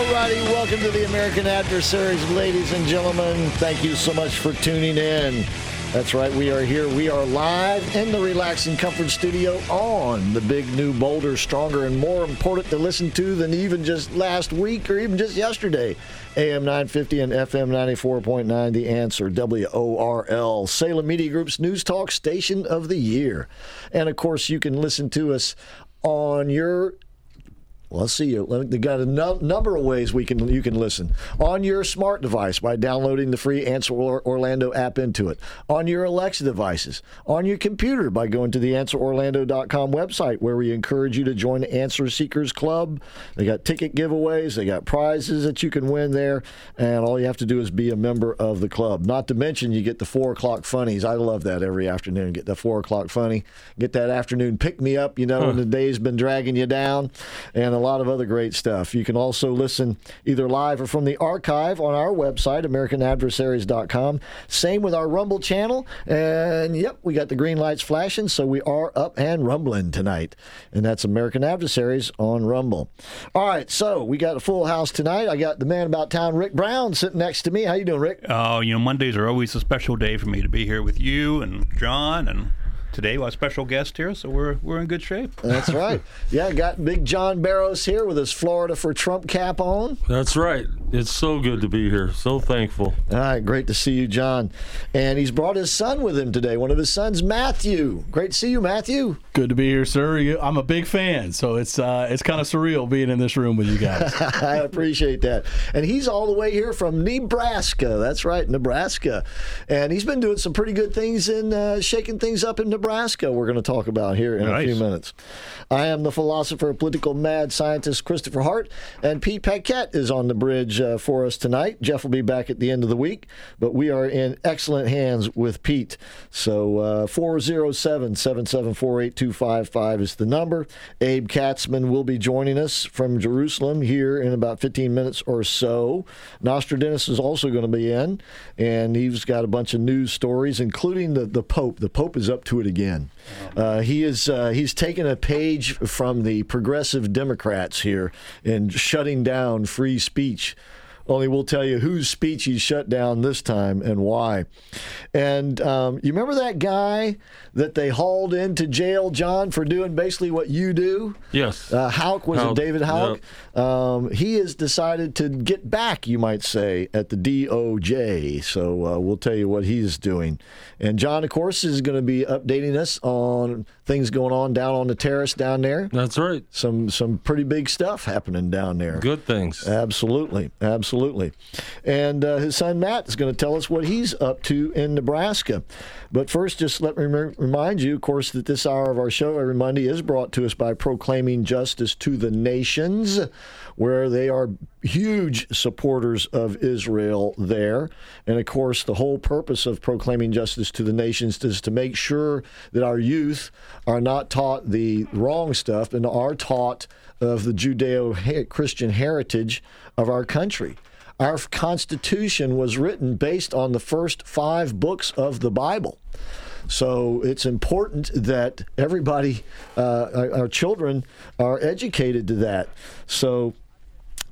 Alrighty, welcome to the American Adversaries, ladies and gentlemen. Thank you so much for tuning in. That's right, we are here. We are live in the Relaxing Comfort Studio on the big new, bolder, stronger, and more important to listen to than even just last week or even just yesterday. AM 950 and FM 94.9, The Answer, WORL, Salem Media Group's News Talk Station of the Year. And of course, you can listen to us on your well, let's see. They got a num- number of ways we can you can listen on your smart device by downloading the free Answer Orlando app into it. On your Alexa devices, on your computer by going to the AnswerOrlando.com website, where we encourage you to join the Answer Seekers Club. They got ticket giveaways, they got prizes that you can win there, and all you have to do is be a member of the club. Not to mention, you get the four o'clock funnies. I love that every afternoon. Get the four o'clock funny. Get that afternoon pick me up. You know when the day's been dragging you down, and a lot of other great stuff. You can also listen either live or from the archive on our website, AmericanAdversaries.com. Same with our Rumble channel. And yep, we got the green lights flashing, so we are up and rumbling tonight. And that's American Adversaries on Rumble. All right, so we got a full house tonight. I got the man about town, Rick Brown, sitting next to me. How you doing, Rick? Oh, you know, Mondays are always a special day for me to be here with you and John and today our special guest here, so we're we're in good shape. That's right. Yeah, got Big John Barrows here with his Florida for Trump cap on. That's right. It's so good to be here. So thankful. All right, great to see you, John. And he's brought his son with him today, one of his sons, Matthew. Great to see you, Matthew. Good to be here, sir. I'm a big fan, so it's uh, it's kind of surreal being in this room with you guys. I appreciate that. And he's all the way here from Nebraska. That's right, Nebraska. And he's been doing some pretty good things in uh, shaking things up in Nebraska. We're going to talk about here in a few minutes. I am the philosopher, political mad scientist Christopher Hart, and Pete Paquette is on the bridge uh, for us tonight. Jeff will be back at the end of the week, but we are in excellent hands with Pete. So uh, 407 774 8255 is the number. Abe Katsman will be joining us from Jerusalem here in about 15 minutes or so. Nostradamus is also going to be in, and he's got a bunch of news stories, including the, the Pope. The Pope is up to it again. Uh, he is uh, he's taken a page from the progressive Democrats here in shutting down free speech. Only we'll tell you whose speech he shut down this time and why. And um, you remember that guy that they hauled into jail, John, for doing basically what you do? Yes. Uh, Hauk was Hauk, it David Hauk? Um, he has decided to get back, you might say, at the DOJ. So uh, we'll tell you what he's doing. And John, of course, is going to be updating us on things going on down on the terrace down there. That's right. Some some pretty big stuff happening down there. Good things. Absolutely, absolutely. And uh, his son Matt is going to tell us what he's up to in Nebraska. But first, just let me remind you, of course, that this hour of our show every Monday is brought to us by Proclaiming Justice to the Nations, where they are huge supporters of Israel there. And of course, the whole purpose of Proclaiming Justice to the Nations is to make sure that our youth are not taught the wrong stuff and are taught of the Judeo Christian heritage of our country. Our Constitution was written based on the first five books of the Bible. So it's important that everybody, uh, our, our children, are educated to that. So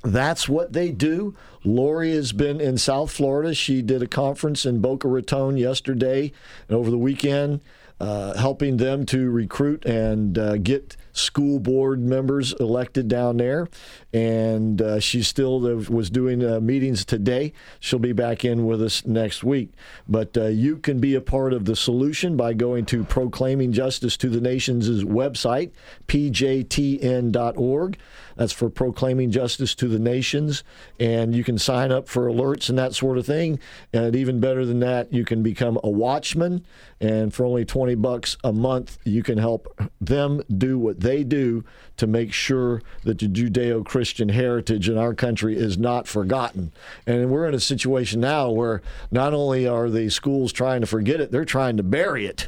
that's what they do. Lori has been in South Florida. She did a conference in Boca Raton yesterday and over the weekend, uh, helping them to recruit and uh, get school board members elected down there. And uh, she still was doing uh, meetings today. She'll be back in with us next week. But uh, you can be a part of the solution by going to Proclaiming Justice to the Nations' website, pjtn.org. That's for proclaiming justice to the nations. And you can sign up for alerts and that sort of thing. And even better than that, you can become a watchman. And for only 20 bucks a month, you can help them do what they do to make sure that the Judeo Christian heritage in our country is not forgotten. And we're in a situation now where not only are the schools trying to forget it, they're trying to bury it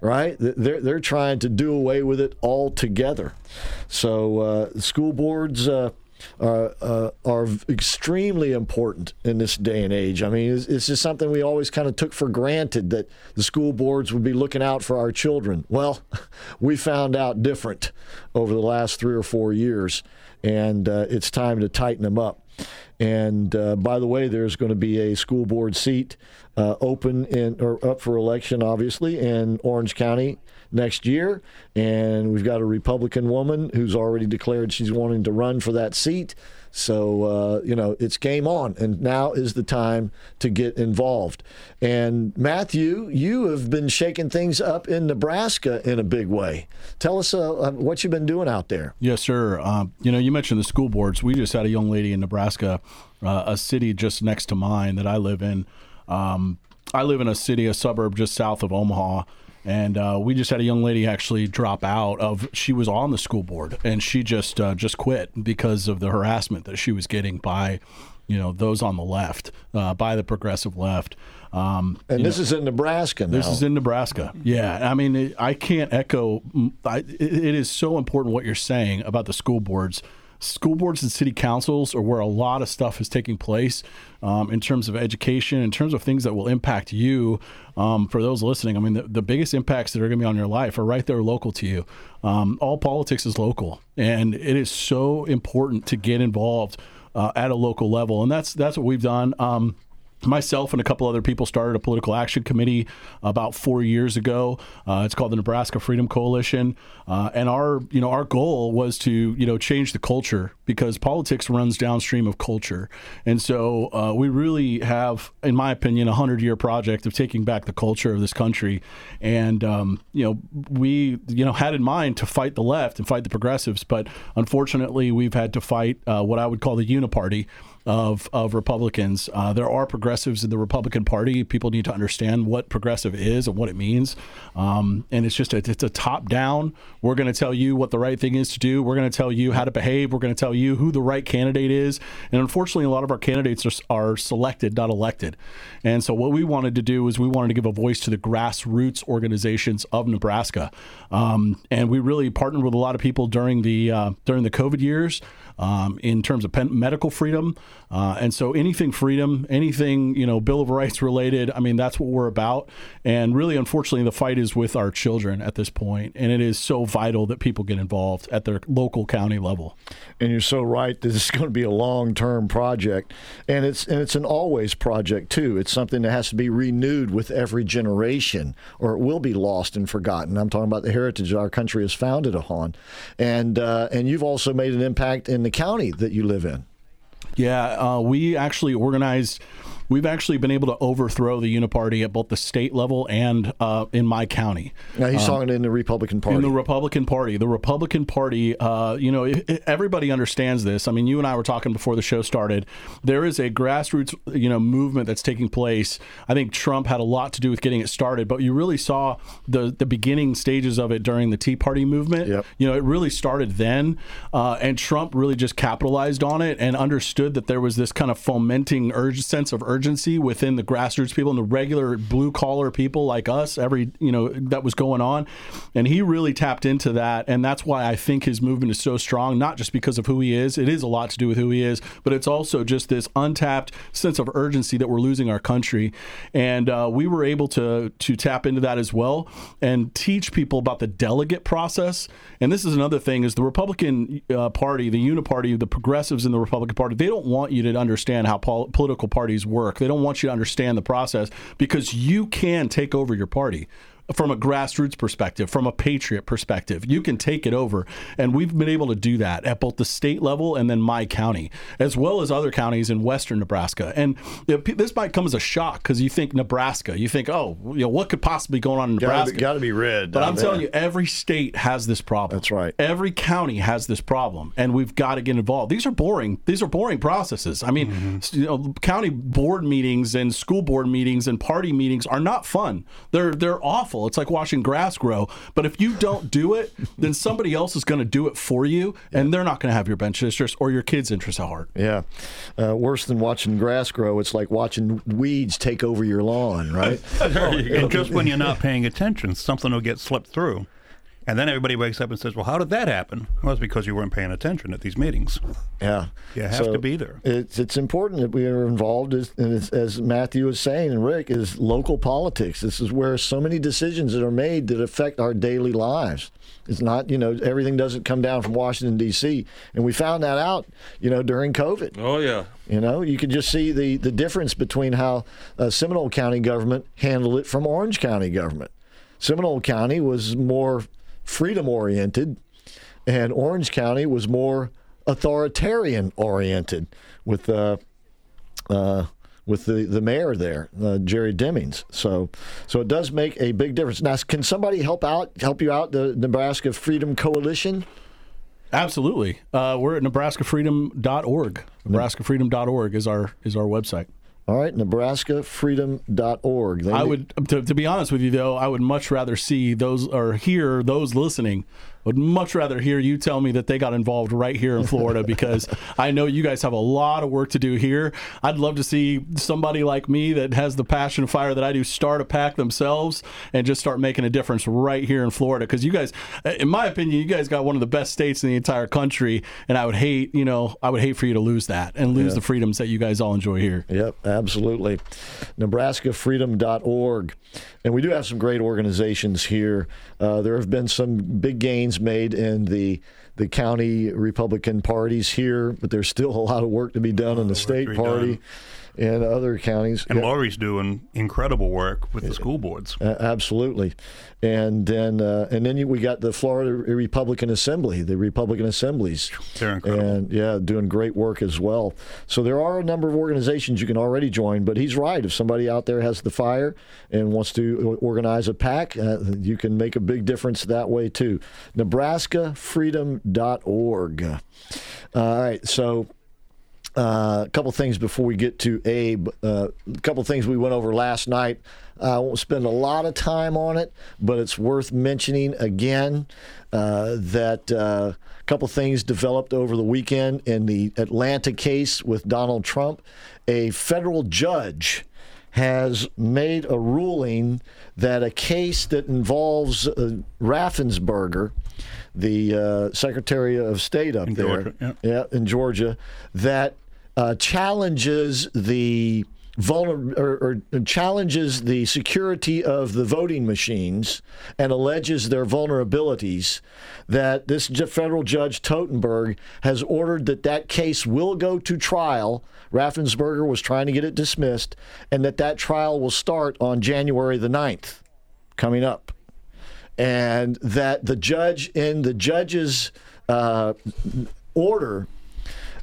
right? They're, they're trying to do away with it altogether. So, uh, school boards. Uh, are, uh, are extremely important in this day and age. I mean, it's, it's just something we always kind of took for granted that the school boards would be looking out for our children. Well, we found out different over the last three or four years, and uh, it's time to tighten them up. And uh, by the way, there's going to be a school board seat uh, open in or up for election, obviously, in Orange County next year. And we've got a Republican woman who's already declared she's wanting to run for that seat. So, uh, you know, it's game on. And now is the time to get involved. And Matthew, you have been shaking things up in Nebraska in a big way. Tell us uh, what you've been doing out there. Yes, sir. Um, you know, you mentioned the school boards. We just had a young lady in Nebraska, uh, a city just next to mine that I live in. Um, I live in a city, a suburb just south of Omaha. And uh, we just had a young lady actually drop out of. She was on the school board, and she just uh, just quit because of the harassment that she was getting by, you know, those on the left, uh, by the progressive left. Um, and this know, is in Nebraska now. This is in Nebraska. Yeah, I mean, it, I can't echo. I, it, it is so important what you're saying about the school boards. School boards and city councils are where a lot of stuff is taking place um, in terms of education, in terms of things that will impact you. Um, for those listening, I mean, the, the biggest impacts that are going to be on your life are right there local to you. Um, all politics is local, and it is so important to get involved uh, at a local level, and that's that's what we've done. Myself and a couple other people started a political action committee about four years ago. Uh, it's called the Nebraska Freedom Coalition, uh, and our you know our goal was to you know change the culture because politics runs downstream of culture, and so uh, we really have, in my opinion, a hundred year project of taking back the culture of this country, and um, you know we you know had in mind to fight the left and fight the progressives, but unfortunately we've had to fight uh, what I would call the uniparty of of Republicans. Uh, there are progressives in the Republican Party. People need to understand what progressive is and what it means. Um, and it's just a, it's a top down. We're going to tell you what the right thing is to do. We're going to tell you how to behave. We're going to tell you who the right candidate is. And unfortunately, a lot of our candidates are, are selected, not elected. And so what we wanted to do is we wanted to give a voice to the grassroots organizations of Nebraska. Um, and we really partnered with a lot of people during the uh, during the COVID years um, in terms of pen- medical freedom. Uh, and so anything freedom, anything, you know, Bill of Rights related, I mean, that's what we're about. And really, unfortunately, the fight is with our children at this point, And it is so vital that people get involved at their local county level. And you're so right. This is going to be a long-term project, and it's and it's an always project too. It's something that has to be renewed with every generation, or it will be lost and forgotten. I'm talking about the heritage our country is founded upon, and uh, and you've also made an impact in the county that you live in. Yeah, uh, we actually organized we've actually been able to overthrow the Uniparty at both the state level and uh, in my county. Now he's um, talking in the Republican Party. In the Republican Party, the Republican Party, uh, you know, it, it, everybody understands this. I mean, you and I were talking before the show started. There is a grassroots, you know, movement that's taking place. I think Trump had a lot to do with getting it started, but you really saw the the beginning stages of it during the Tea Party movement. Yep. You know, it really started then, uh, and Trump really just capitalized on it and understood that there was this kind of fomenting urge sense of urgency urgency within the grassroots people and the regular blue collar people like us every you know that was going on. And he really tapped into that. And that's why I think his movement is so strong not just because of who he is. It is a lot to do with who he is but it's also just this untapped sense of urgency that we're losing our country. And uh, we were able to to tap into that as well and teach people about the delegate process. And this is another thing is the Republican uh, Party the Uniparty the progressives in the Republican Party they don't want you to understand how pol- political parties work work. They don't want you to understand the process because you can take over your party from a grassroots perspective, from a patriot perspective. You can take it over. And we've been able to do that at both the state level and then my county, as well as other counties in western Nebraska. And this might come as a shock because you think Nebraska, you think, oh, you know, what could possibly go on in Nebraska? Got to be red. But I'm there. telling you, every state has this problem. That's right. Every county has this problem, and we've got to get involved. These are boring. These are boring processes. I mean, mm-hmm. you know, county board meetings and school board meetings and party meetings are not fun. They're they're awful awful. It's like watching grass grow. But if you don't do it, then somebody else is going to do it for you, and they're not going to have your best interest or your kids' interest at heart. Yeah. Uh, worse than watching grass grow, it's like watching weeds take over your lawn, right? and just when you're not paying attention, something will get slipped through. And then everybody wakes up and says, "Well, how did that happen?" Well, it's because you weren't paying attention at these meetings. Yeah, you have so to be there. It's it's important that we are involved, as, as Matthew was saying, and Rick is local politics. This is where so many decisions that are made that affect our daily lives. It's not, you know, everything doesn't come down from Washington D.C. And we found that out, you know, during COVID. Oh yeah. You know, you can just see the the difference between how uh, Seminole County government handled it from Orange County government. Seminole County was more freedom oriented, and Orange County was more authoritarian oriented with uh, uh, with the, the mayor there, uh, Jerry Demings. So so it does make a big difference. Now, can somebody help out help you out the Nebraska Freedom Coalition? Absolutely. Uh, we're at nebraskafreedom.org. Nebraskafreedom.org is our is our website. All right, nebraskafreedom.org. They I would, to, to, be honest with you, though, I would much rather see those or hear those listening would much rather hear you tell me that they got involved right here in Florida because I know you guys have a lot of work to do here. I'd love to see somebody like me that has the passion and fire that I do start a pack themselves and just start making a difference right here in Florida because you guys, in my opinion, you guys got one of the best states in the entire country, and I would hate, you know, I would hate for you to lose that and lose yeah. the freedoms that you guys all enjoy here. Yep, absolutely. NebraskaFreedom.org. And we do have some great organizations here. Uh, there have been some big gains made in the the county Republican parties here, but there's still a lot of work to be done in the state party. Done and other counties. And yeah. Lori's doing incredible work with the school boards. Uh, absolutely, and then uh, and then you, we got the Florida Republican Assembly, the Republican assemblies. They're incredible. And yeah, doing great work as well. So there are a number of organizations you can already join. But he's right. If somebody out there has the fire and wants to organize a pack, uh, you can make a big difference that way too. NebraskaFreedom.org. All right, so uh, a couple things before we get to Abe. Uh, a couple things we went over last night. I won't spend a lot of time on it, but it's worth mentioning again uh, that uh, a couple things developed over the weekend in the Atlanta case with Donald Trump. A federal judge has made a ruling that a case that involves uh, Raffensperger, the uh, Secretary of State up In there, Georgia, yeah. yeah, in Georgia, that uh, challenges the vulner- or, or challenges the security of the voting machines and alleges their vulnerabilities. That this federal judge Totenberg has ordered that that case will go to trial. Raffensperger was trying to get it dismissed, and that that trial will start on January the 9th, coming up and that the judge in the judge's uh, order,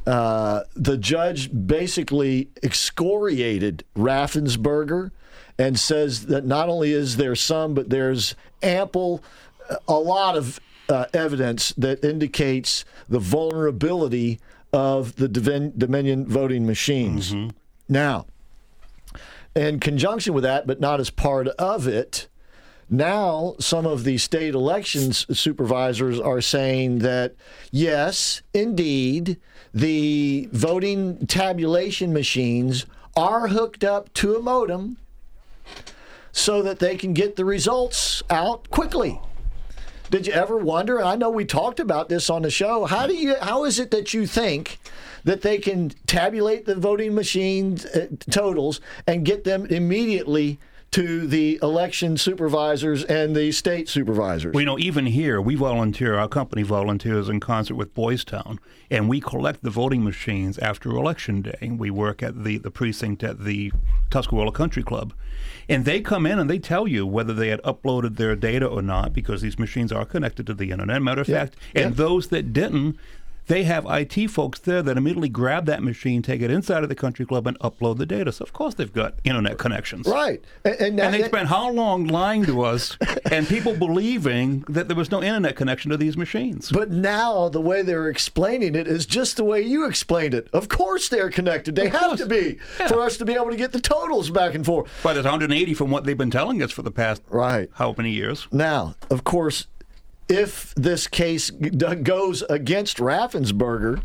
uh, the judge basically excoriated Raffensperger and says that not only is there some, but there's ample, a lot of uh, evidence that indicates the vulnerability of the Divin- Dominion voting machines. Now, in conjunction with that, but not as part of it, now some of the state elections supervisors are saying that yes, indeed, the voting tabulation machines are hooked up to a modem so that they can get the results out quickly. Did you ever wonder? I know we talked about this on the show. How do you? How is it that you think that they can tabulate the voting machine uh, totals and get them immediately to the election supervisors and the state supervisors? Well, you know, even here, we volunteer, our company volunteers in concert with Boys Town, and we collect the voting machines after Election Day. We work at the, the precinct at the Tuscawilla Country Club. And they come in and they tell you whether they had uploaded their data or not because these machines are connected to the internet. Matter of fact, and those that didn't, they have IT folks there that immediately grab that machine, take it inside of the country club, and upload the data. So, of course, they've got internet connections. right, and, and, And they that- spent how long lying to us and people believing that there was no internet connection to these machines? But now the way they're explaining it is just the way you explained it. Of course they're connected. They have to be Yeah. for us to be able to get the totals back and forth. But it's 180 from what they've been telling us for the past Right. how many years? Now, of course, if this case goes against Raffensperger,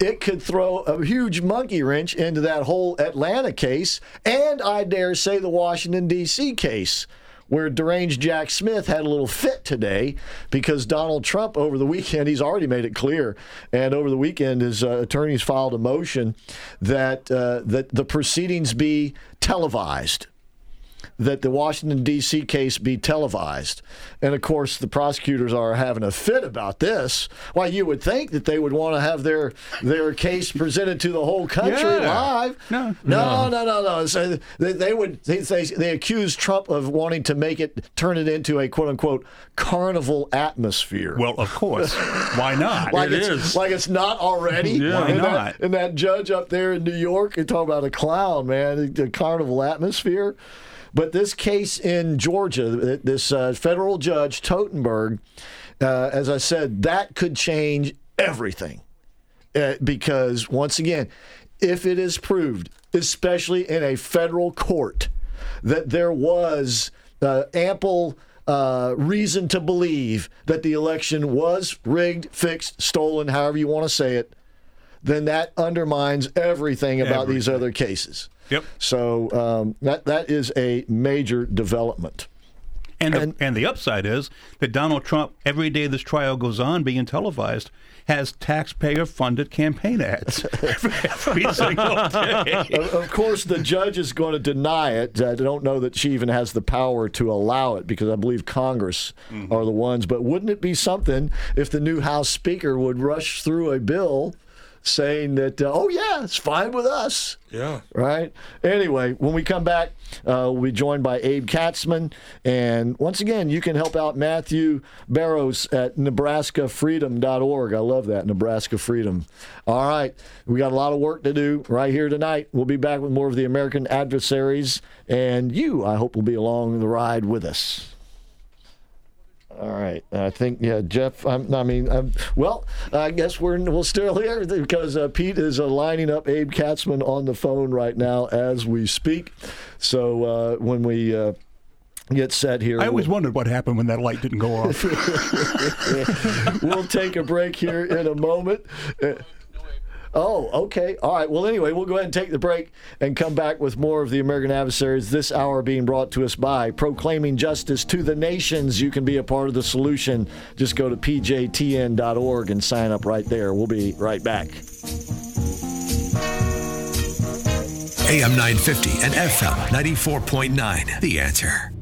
it could throw a huge monkey wrench into that whole Atlanta case, and I dare say the Washington, D.C. case. Where deranged Jack Smith had a little fit today because Donald Trump over the weekend, he's already made it clear, and over the weekend his uh, attorneys filed a motion that uh, that the proceedings be televised that the Washington, D.C. case be televised. And of course, the prosecutors are having a fit about this. Why, you would think that they would want to have their their case presented to the whole country Yeah. live. No. no, no, no, no. So they, they would they, they, they accuse Trump of wanting to make it turn it into a quote unquote carnival atmosphere. Well, of course. Why not? like it's, like it's not already. Yeah. Why and not? That, and that judge up there in New York, you talk about a clown, man, the carnival atmosphere. But this case in Georgia, this uh, federal judge Totenberg, uh, as I said, that could change everything. Uh, because once again, if it is proved, especially in a federal court, that there was uh, ample uh, reason to believe that the election was rigged, fixed, stolen, however you want to say it, then that undermines everything about these other cases. Yep. So um, that that is a major development. And the, And- and the upside is that Donald Trump, every day this trial goes on being televised, has taxpayer funded campaign ads every, every single day. Of of course, the judge is going to deny it. I don't know that she even has the power to allow it because I believe Congress are the ones. But wouldn't it be something if the new House Speaker would rush through a bill saying that, uh, oh, yeah, it's fine with us? Yeah. Right? Anyway, when we come back, uh, we'll be joined by Abe Katsman. And once again, you can help out Matthew Barrows at nebraskafreedom.org. I love that, Nebraska Freedom. All right. We got a lot of work to do right here tonight. We'll be back with more of the American adversaries. And you, I hope, will be along the ride with us. All right. I think, yeah, Jeff, I'm, I mean, I'm, well, I guess we're, we'll still here because uh, Pete is uh, lining up Abe Katsman on the phone right now as we speak. So uh, when we uh, get set here, I always wondered what happened when that light didn't go off. we'll take a break here in a moment. Oh, okay. All right. Well, anyway, we'll go ahead and take the break and come back with more of the American Adversaries. This hour being brought to us by Proclaiming Justice to the Nations. You can be a part of the solution. Just go to pjtn.org and sign up right there. We'll be right back. AM 950 and FM 94.9. The answer.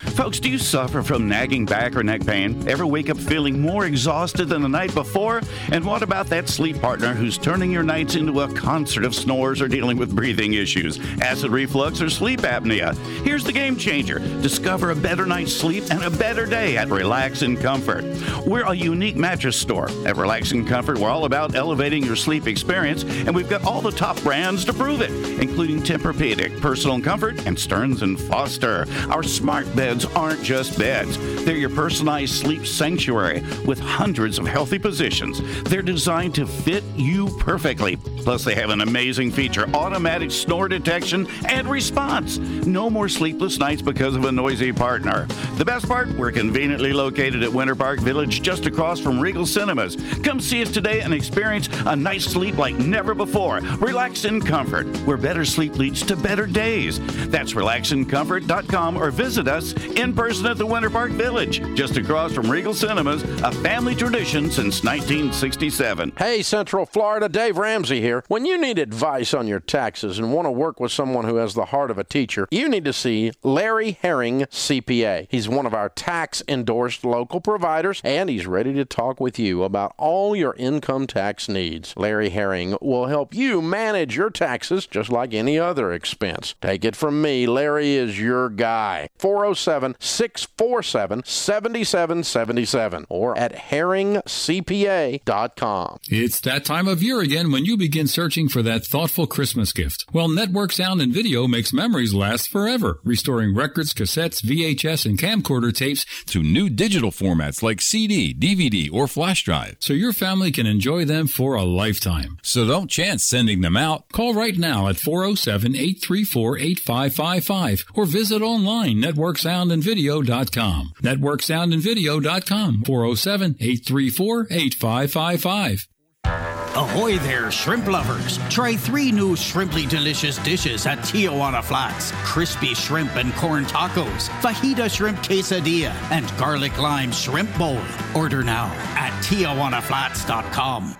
Folks, do you suffer from nagging back or neck pain? Ever wake up feeling more exhausted than the night before? And what about that sleep partner who's turning your nights into a concert of snores or dealing with breathing issues, acid reflux, or sleep apnea? Here's the game changer. Discover a better night's sleep and a better day at Relax and Comfort. We're a unique mattress store. At Relax and Comfort, we're all about elevating your sleep experience, and we've got all the top brands to prove it, including Tempur-Pedic, Personal Comfort, and Stearns and Foster. Our smart beds aren't just beds. They're your personalized sleep sanctuary with hundreds of healthy positions. They're designed to fit you perfectly. Plus, they have an amazing feature automatic snore detection and response. No more sleepless nights because of a noisy partner. The best part, we're conveniently located at Winter Park Village just across from Regal Cinemas. Come see us today and experience a night's sleep like never before. Relax in comfort, where better sleep leads to better days. That's relaxincomfort.com or visit us in person at the Winter Park Village, just across from Regal Cinemas, a family tradition since 1967. Hey, Central Florida, Dave Ramsey here. When you need advice on your taxes and want to work with someone who has the heart of a teacher, you need to see Larry Herring, CPA. He's one of our tax endorsed local providers, and he's ready to talk with you about all your income tax needs. Larry Herring will help you manage your taxes just like any other expense. Take it from me, Larry is your guy. 407 647 7777 or at herringcpa.com. It's that time of year again when you begin searching for that thoughtful Christmas gift. Well, Network Sound and Video makes memories last forever, restoring records, cassettes, VHS, and camcorder tapes to new digital formats like CD, DVD, or flash drive, so your family can enjoy them for a lifetime. So don't chance sending them out. Call right now at 407 834 8555 or visit online networksoundandvideo.com. Networksoundandvideo.com 407 834 8555. Ahoy there, shrimp lovers! Try three new shrimply delicious dishes at Tijuana Flats crispy shrimp and corn tacos, fajita shrimp quesadilla, and garlic lime shrimp bowl. Order now at TijuanaFlats.com.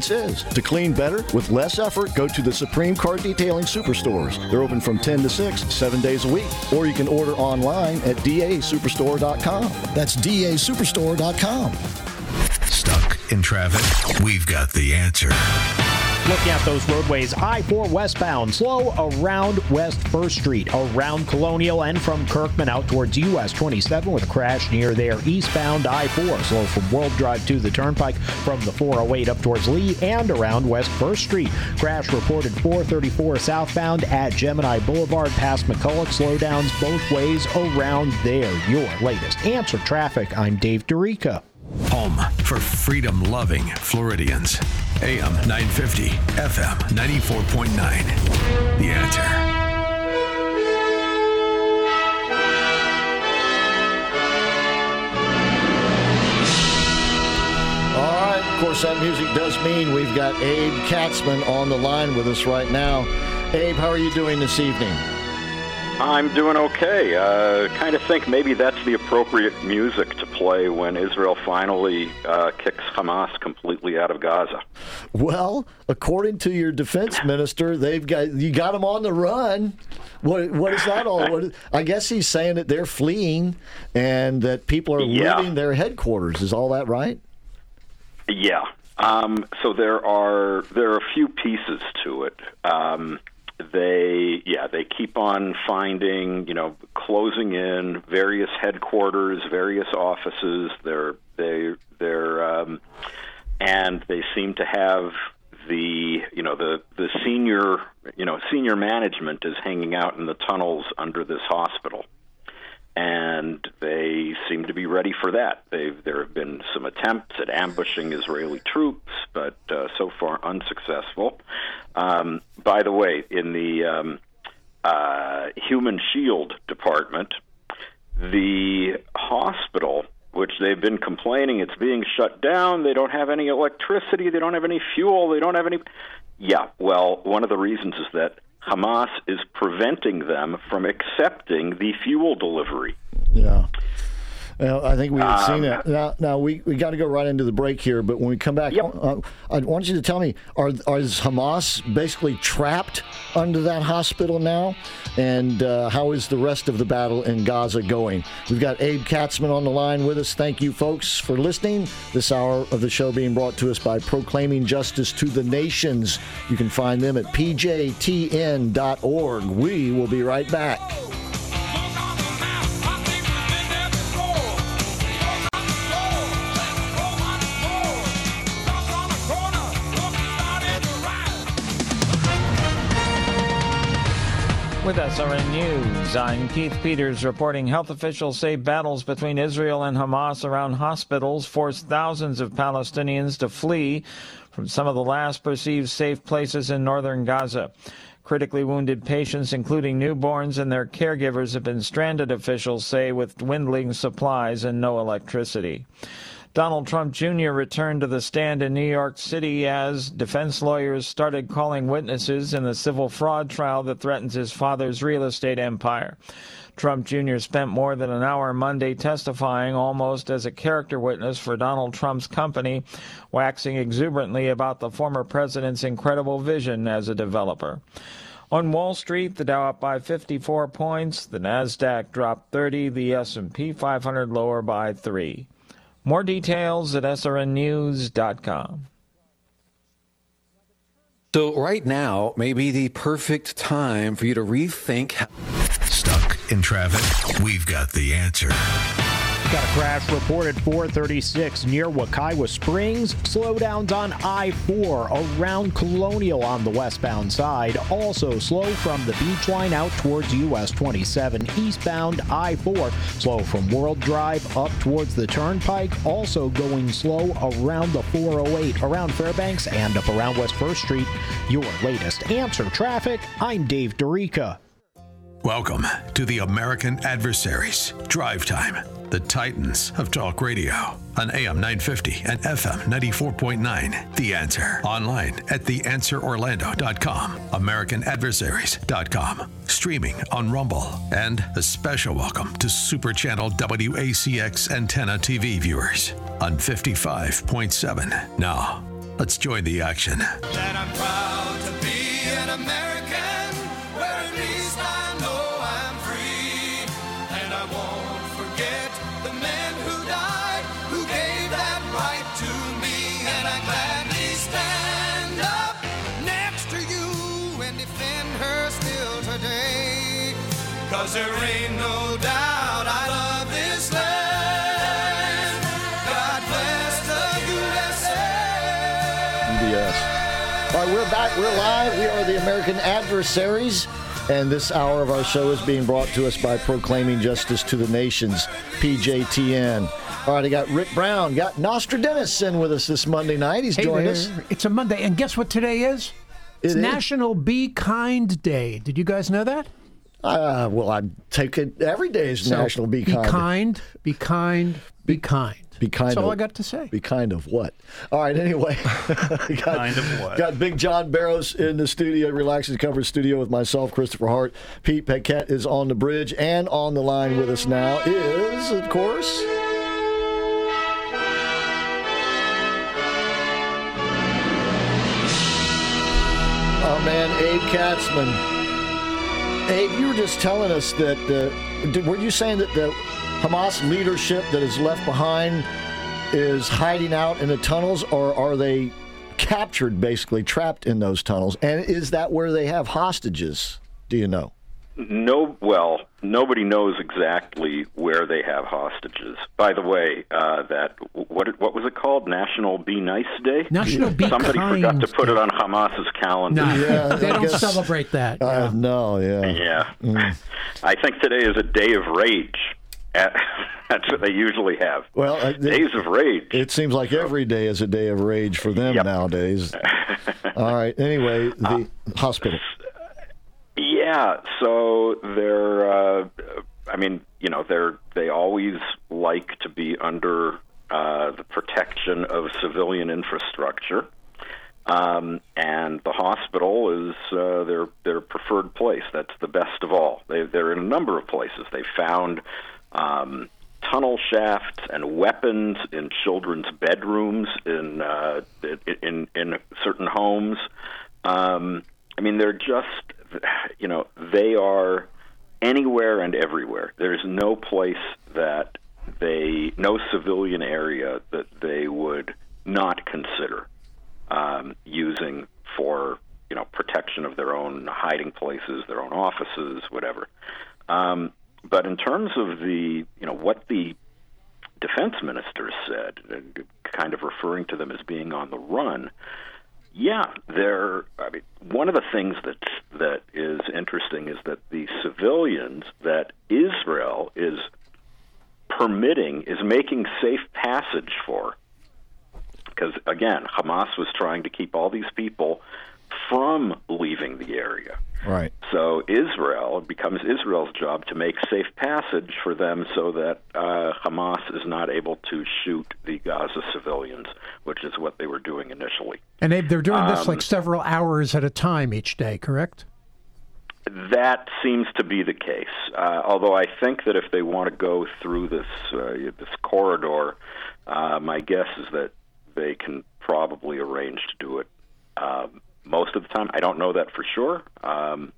is. To clean better with less effort, go to the Supreme Car Detailing Superstores. They're open from 10 to 6, seven days a week. Or you can order online at dasuperstore.com. That's dasuperstore.com. Stuck in traffic? We've got the answer. Looking at those roadways, I 4 westbound, slow around West 1st Street, around Colonial, and from Kirkman out towards US 27 with a crash near there. Eastbound I 4, slow from World Drive to the Turnpike, from the 408 up towards Lee, and around West 1st Street. Crash reported 434 southbound at Gemini Boulevard past McCulloch. Slowdowns both ways around there. Your latest answer traffic. I'm Dave Dorica. Home for freedom loving Floridians. AM 950, FM 94.9. The answer. Of course, that music does mean we've got Abe Katsman on the line with us right now. Abe, how are you doing this evening? I'm doing okay. Uh, kind of think maybe that's the appropriate music to play when Israel finally uh, kicks Hamas completely out of Gaza. Well, according to your defense minister, they've got you got them on the run. What what is that all? What, I guess he's saying that they're fleeing and that people are Yeah. leaving their headquarters. Is all that right? Yeah. Um, so there are there are a few pieces to it. Um, they yeah they keep on finding you know closing in various headquarters, various offices. They're they they're um, and they seem to have the you know the the senior you know senior management is hanging out in the tunnels under this hospital and they seem to be ready for that. They've, there have been some attempts at ambushing Israeli troops, but uh, so far unsuccessful. Um, by the way, in the um, uh, Human Shield Department, the hospital, which they've been complaining it's being shut down, they don't have any electricity, they don't have any fuel, they don't have any. Yeah, well, one of the reasons is that Hamas is preventing them from accepting the fuel delivery. Yeah. Well, I think we had seen Um, that. Now, now we, we got to go right into the break here, but when we come back, uh, I want you to tell me are, are is Hamas basically trapped under that hospital now? And uh, how is the rest of the battle in Gaza going? We've got Abe Katsman on the line with us. Thank you, folks, for listening. This hour of the show being brought to us by Proclaiming Justice to the Nations. You can find them at pjtn.org. We will be right back. With SRN News, I'm Keith Peters reporting health officials say battles between Israel and Hamas around hospitals forced thousands of Palestinians to flee from some of the last perceived safe places in northern Gaza. Critically wounded patients, including newborns and their caregivers, have been stranded, officials say, with dwindling supplies and no electricity. Donald Trump Jr. returned to the stand in New York City as defense lawyers started calling witnesses in the civil fraud trial that threatens his father's real estate empire. Trump Jr. spent more than an hour Monday testifying almost as a character witness for Donald Trump's company, waxing exuberantly about the former president's incredible vision as a developer. On Wall Street, the Dow up by 54 points, the Nasdaq dropped 30, the S&P 500 lower by 3. More details at srnnews.com. So, right now may be the perfect time for you to rethink. Stuck in traffic? We've got the answer. Got a crash reported 436 near Wekiwa Springs. Slowdowns on I 4 around Colonial on the westbound side. Also slow from the beach line out towards US 27 eastbound I 4. Slow from World Drive up towards the Turnpike. Also going slow around the 408 around Fairbanks and up around West 1st Street. Your latest answer traffic. I'm Dave Dorica. Welcome to the American Adversaries Drive Time, the Titans of Talk Radio on AM 950 and FM 94.9. The Answer. Online at theanswerorlando.com, AmericanAdversaries.com, streaming on Rumble, and a special welcome to Super Channel WACX Antenna TV viewers on 55.7. Now, let's join the action. Cause there ain't no doubt I love this land. God bless the USA. Yes. All right, we're back. We're live. We are the American Adversaries. And this hour of our show is being brought to us by Proclaiming Justice to the Nations, PJTN. All right, I got Rick Brown, got Nostradamus in with us this Monday night. He's Hey joined there. us. It's a Monday, and guess what today is? It's It is? National Be Kind Day. Did you guys know that? Uh, well, I take it every day is So, National Be Be Kind. kind. Be kind. Be kind. Be kind That's of, all I got to say. Be kind of what? All right. Anyway, got, Kind of what? Got Big John Barrows in the studio, Relaxing Comfort Studio with myself, Christopher Hart. Pete Paquette is on the bridge and on the line with us now is, of course. Our man Abe Katsman. Abe, you were just telling us that. Uh, did, were you saying that the Hamas leadership that is left behind is hiding out in the tunnels, or are they captured, basically trapped in those tunnels? And is that where they have hostages? Do you know? No, well, nobody knows exactly where they have hostages. By the way, uh, that what what was it called? National Be Nice Day. National Be Somebody Kind forgot to put it on Hamas's calendar. No, Yeah, they I don't guess- celebrate that. Uh, no, yeah. Yeah, Mm. I think today is a day of rage. Uh, That's what they usually have. Well, uh, Days of rage. It seems like every day is a day of rage for them nowadays. All right. Anyway, the hospital. Yeah, so they're. Uh, I mean, you know, they're they always like to be under uh, the protection of civilian infrastructure, um, and the hospital is uh, their their preferred place. That's the best of all. They they're in a number of places. They found. Um, tunnel shafts and weapons in children's bedrooms in uh, in in certain homes. Um, I mean, they're just you know they are anywhere and everywhere. There's no place that they no civilian area that they would not consider um, using for you know protection of their own hiding places, their own offices, whatever. Um, but in terms of the you know what the defense minister said, and kind of referring to them as being on the run. Yeah, they're. I mean, one of the things that that is interesting is that the civilians that Israel is permitting is making safe passage for, because again, Hamas was trying to keep all these people from leaving the area. Right. So Israel it becomes Israel's job to make safe passage for them, so that uh, Hamas is not able to shoot the Gaza civilians, which is what they were doing initially. And they, they're doing this Um, like several hours at a time each day, correct? That seems to be the case. Uh, although I think that if they want to go through this uh, this corridor, uh, my guess is that they can probably arrange to do it um, most of the time. I don't know that for sure, um,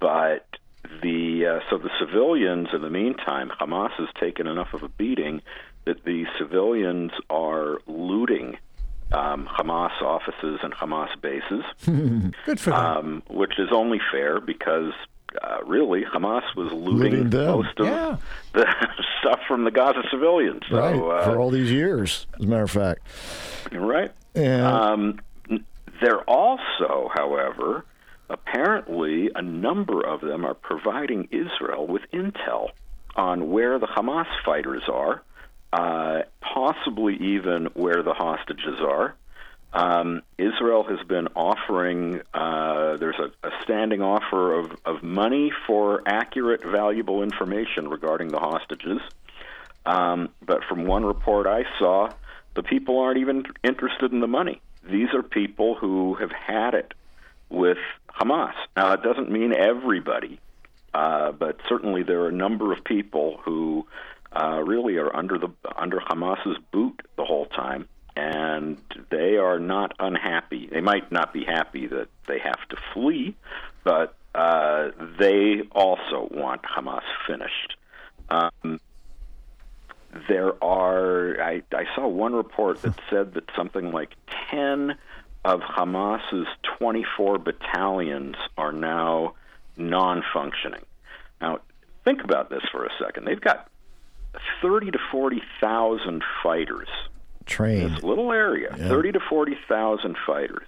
but the uh, so the civilians in the meantime, Hamas has taken enough of a beating that the civilians are looting um, Hamas offices and Hamas bases. Good for them. Um, which is only fair because uh, really Hamas was looting, Looting most of Yeah. the stuff from the Gaza civilians. So, right. uh, For all these years, as a matter of fact. Right. Yeah. Um, they're also, however, apparently a number of them are providing Israel with intel on where the Hamas fighters are, uh, possibly even where the hostages are. Um, Israel has been offering, uh, there's a, a standing offer of, of money for accurate, valuable information regarding the hostages. Um, but from one report I saw, the people aren't even interested in the money. These are people who have had it with Hamas. Now, it doesn't mean everybody, uh, but certainly there are a number of people who uh, really are under the under Hamas's boot the whole time, and they are not unhappy. They might not be happy that they have to flee, but uh, they also want Hamas finished. Um, there are I, I saw one report that said that something like 10 of Hamas's 24 battalions are now non-functioning. Now, think about this for a second. They've got 30 to 40,000 fighters Trained. this little area, Yeah. 30 to 40,000 fighters.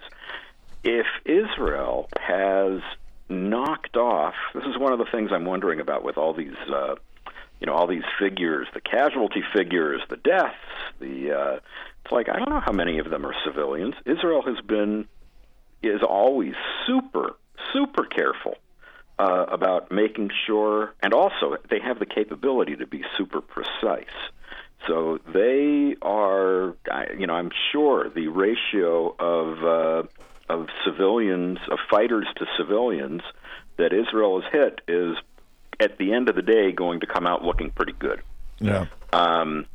If Israel has knocked off, this is one of the things I'm wondering about with all these, uh, you know, all these figures, the casualty figures, the deaths, the, uh, it's like, I don't know how many of them are civilians. Israel has been, is always super, super careful uh, about making sure, and also they have the capability to be super precise. So they are, you know, I'm sure the ratio of uh, of civilians, of fighters to civilians that Israel has hit is, at the end of the day, going to come out looking pretty good. Yeah. Um,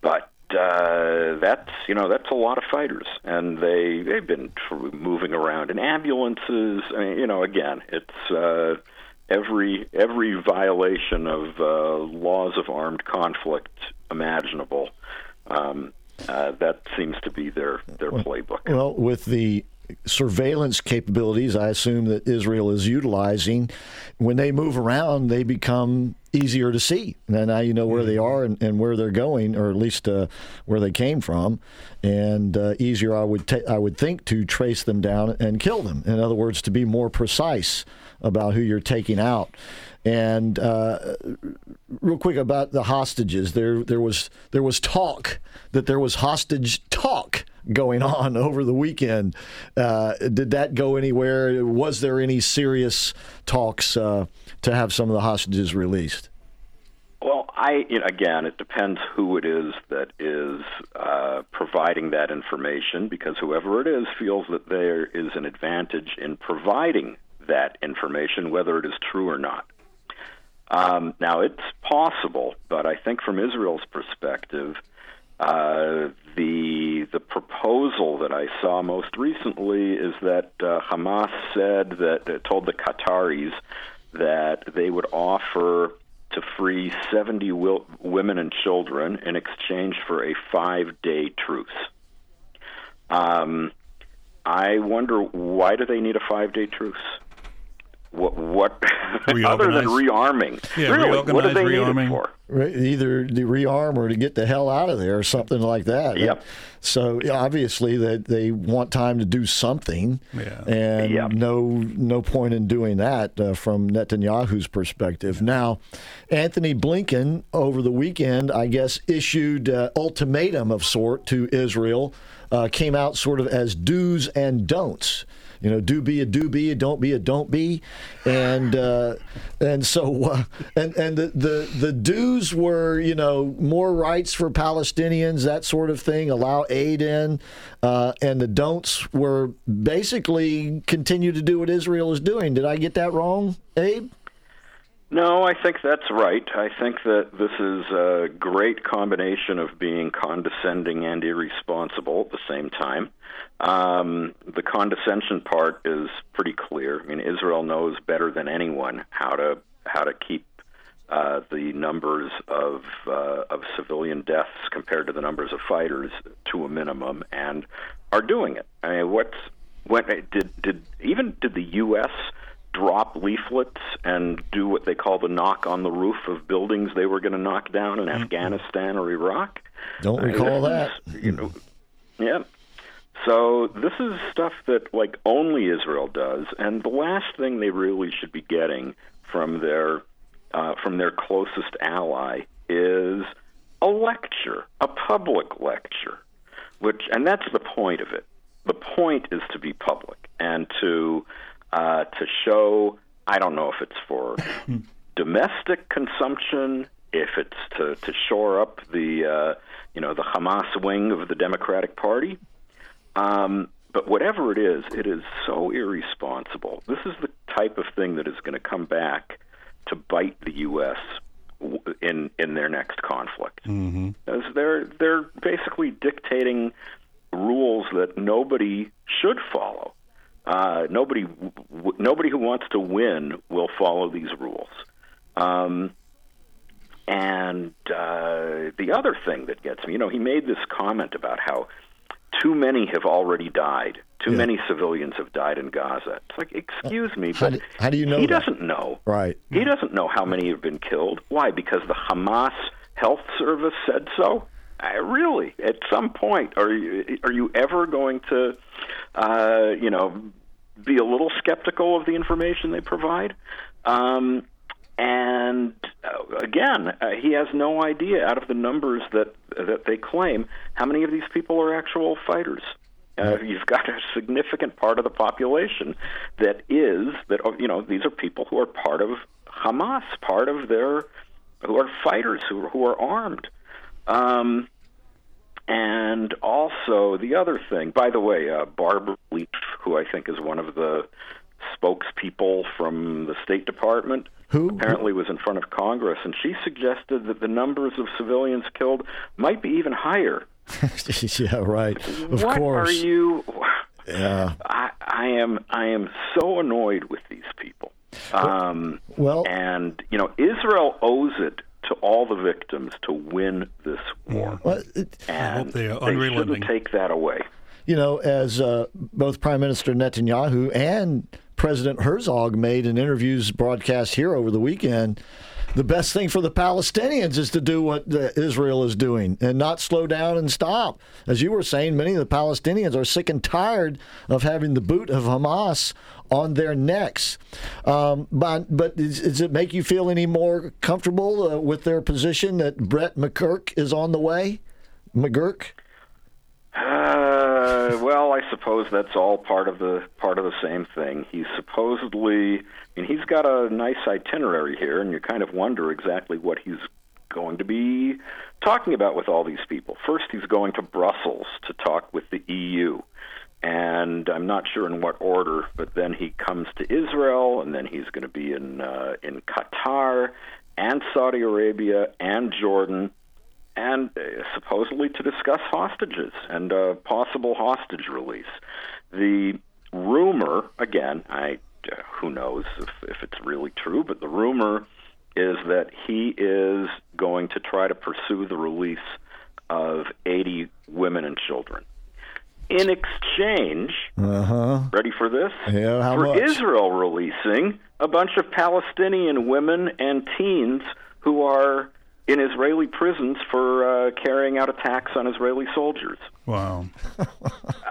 but uh, that's you know that's a lot of fighters, and they they've been moving around in ambulances. I mean, you know, again, it's uh, every every violation of uh, laws of armed conflict imaginable. Um, uh, that seems to be their their playbook. Well, with the surveillance capabilities, I assume that Israel is utilizing, when they move around, they become easier to see. And now you know where they are and, and where they're going, or at least uh, where they came from, and uh, easier, I would ta- I would think, to trace them down and kill them. In other words, to be more precise about who you're taking out. And uh, real quick about the hostages, there there was there was talk that there was hostage talk going on over the weekend. Uh, did that go anywhere? Was there any serious talks uh, to have some of the hostages released? Well, I you know, again, it depends who it is that is uh, providing that information, because whoever it is feels that there is an advantage in providing that information, whether it is true or not. Um, now, it's possible, but I think from Israel's perspective, uh, the the proposal that I saw most recently is that uh, Hamas said that uh, told the Qataris that they would offer to free 70 wil- women and children in exchange for a five day truce. Um, I wonder why do they need a five day truce? What, what other than rearming? Yeah, really, what do reorganize, they need rearming. it for? Either to rearm or to get the hell out of there or something like that. Yep. So yeah, obviously they they want time to do something, Yeah. and no no point in doing that uh, from Netanyahu's perspective. Now, Antony Blinken over the weekend, I guess, issued uh, ultimatum of sort to Israel. Uh, came out sort of as do's and don'ts. You know, do be a do be, a don't be a don't be, and uh, and so uh, and and the, the the do's were you know more rights for Palestinians, that sort of thing, allow aid in, uh, and the don'ts were basically continue to do what Israel is doing. Did I get that wrong, Abe? No, I think that's right. I think that this is a great combination of being condescending and irresponsible at the same time. Um, the condescension part is pretty clear. I mean, Israel knows better than anyone how to how to keep uh, the numbers of uh, of civilian deaths compared to the numbers of fighters to a minimum, and are doing it. I mean, what's what did did even did the U.S. drop leaflets and do what they call the knock on the roof of buildings they were going to knock down in Afghanistan or Iraq? Don't recall this that. you know, yeah. So this is stuff that like only Israel does, and the last thing they really should be getting from their uh, from their closest ally is a lecture, a public lecture, which and that's the point of it. The point is to be public and to uh, to show. I don't know if it's for domestic consumption, if it's to, to shore up the uh, you know the Hamas wing of the Democratic Party. Um, but whatever it is, it is so irresponsible. This is the type of thing that is going to come back to bite the U.S. in in their next conflict. Mm-hmm. As they're they're basically dictating rules that nobody should follow. Uh, nobody w- nobody who wants to win will follow these rules. Um, and uh, the other thing that gets me, you know, he made this comment about how too many have already died. Too Yeah. many civilians have died in Gaza. It's like, excuse me, How but do, how do you know he that? doesn't know. Right. He doesn't know how many have been killed. Why? Because the Hamas Health Service said so. I really, at some point, are you are you ever going to, uh, you know, be a little skeptical of the information they provide? Um, and uh, again, uh, he has no idea out of the numbers that that they claim how many of these people are actual fighters. Uh, you've got a significant part of the population that is that oh, you know these are people who are part of Hamas, part of their who are fighters, who who are armed. Um, and also the other thing, by the way, uh, Barbara Leaf, who I think is one of the spokespeople from the State Department, who apparently was in front of Congress, and she suggested that the numbers of civilians killed might be even higher. yeah, right. Of what course. are you? Yeah. I, I am I am so annoyed with these people. Um, well, and you know, Israel owes it to all the victims to win this war, Well, it- and they are they shouldn't take that away. you know, as uh, both Prime Minister Netanyahu and President Herzog made in interviews broadcast here over the weekend, the best thing for the Palestinians is to do what Israel is doing and not slow down and stop. As you were saying, many of the Palestinians are sick and tired of having the boot of Hamas on their necks. Um, but but does, does it make you feel any more comfortable uh, with their position that Brett McGurk is on the way? McGurk? Uh, well, I suppose that's all part of the part of the same thing. He's supposedly, I mean, he's got a nice itinerary here, and you kind of wonder exactly what he's going to be talking about with all these people. First, he's going to Brussels to talk with the EU, and I'm not sure in what order. But then he comes to Israel, and then he's going to be in uh, in Qatar and Saudi Arabia and Jordan and uh, supposedly to discuss hostages and uh, possible hostage release. The rumor, again, I uh, who knows if, if it's really true, but the rumor is that he is going to try to pursue the release of 80 women and children. In exchange, Uh huh. ready for this? Yeah, how for much? Israel releasing a bunch of Palestinian women and teens who are in Israeli prisons for uh, carrying out attacks on Israeli soldiers. Wow.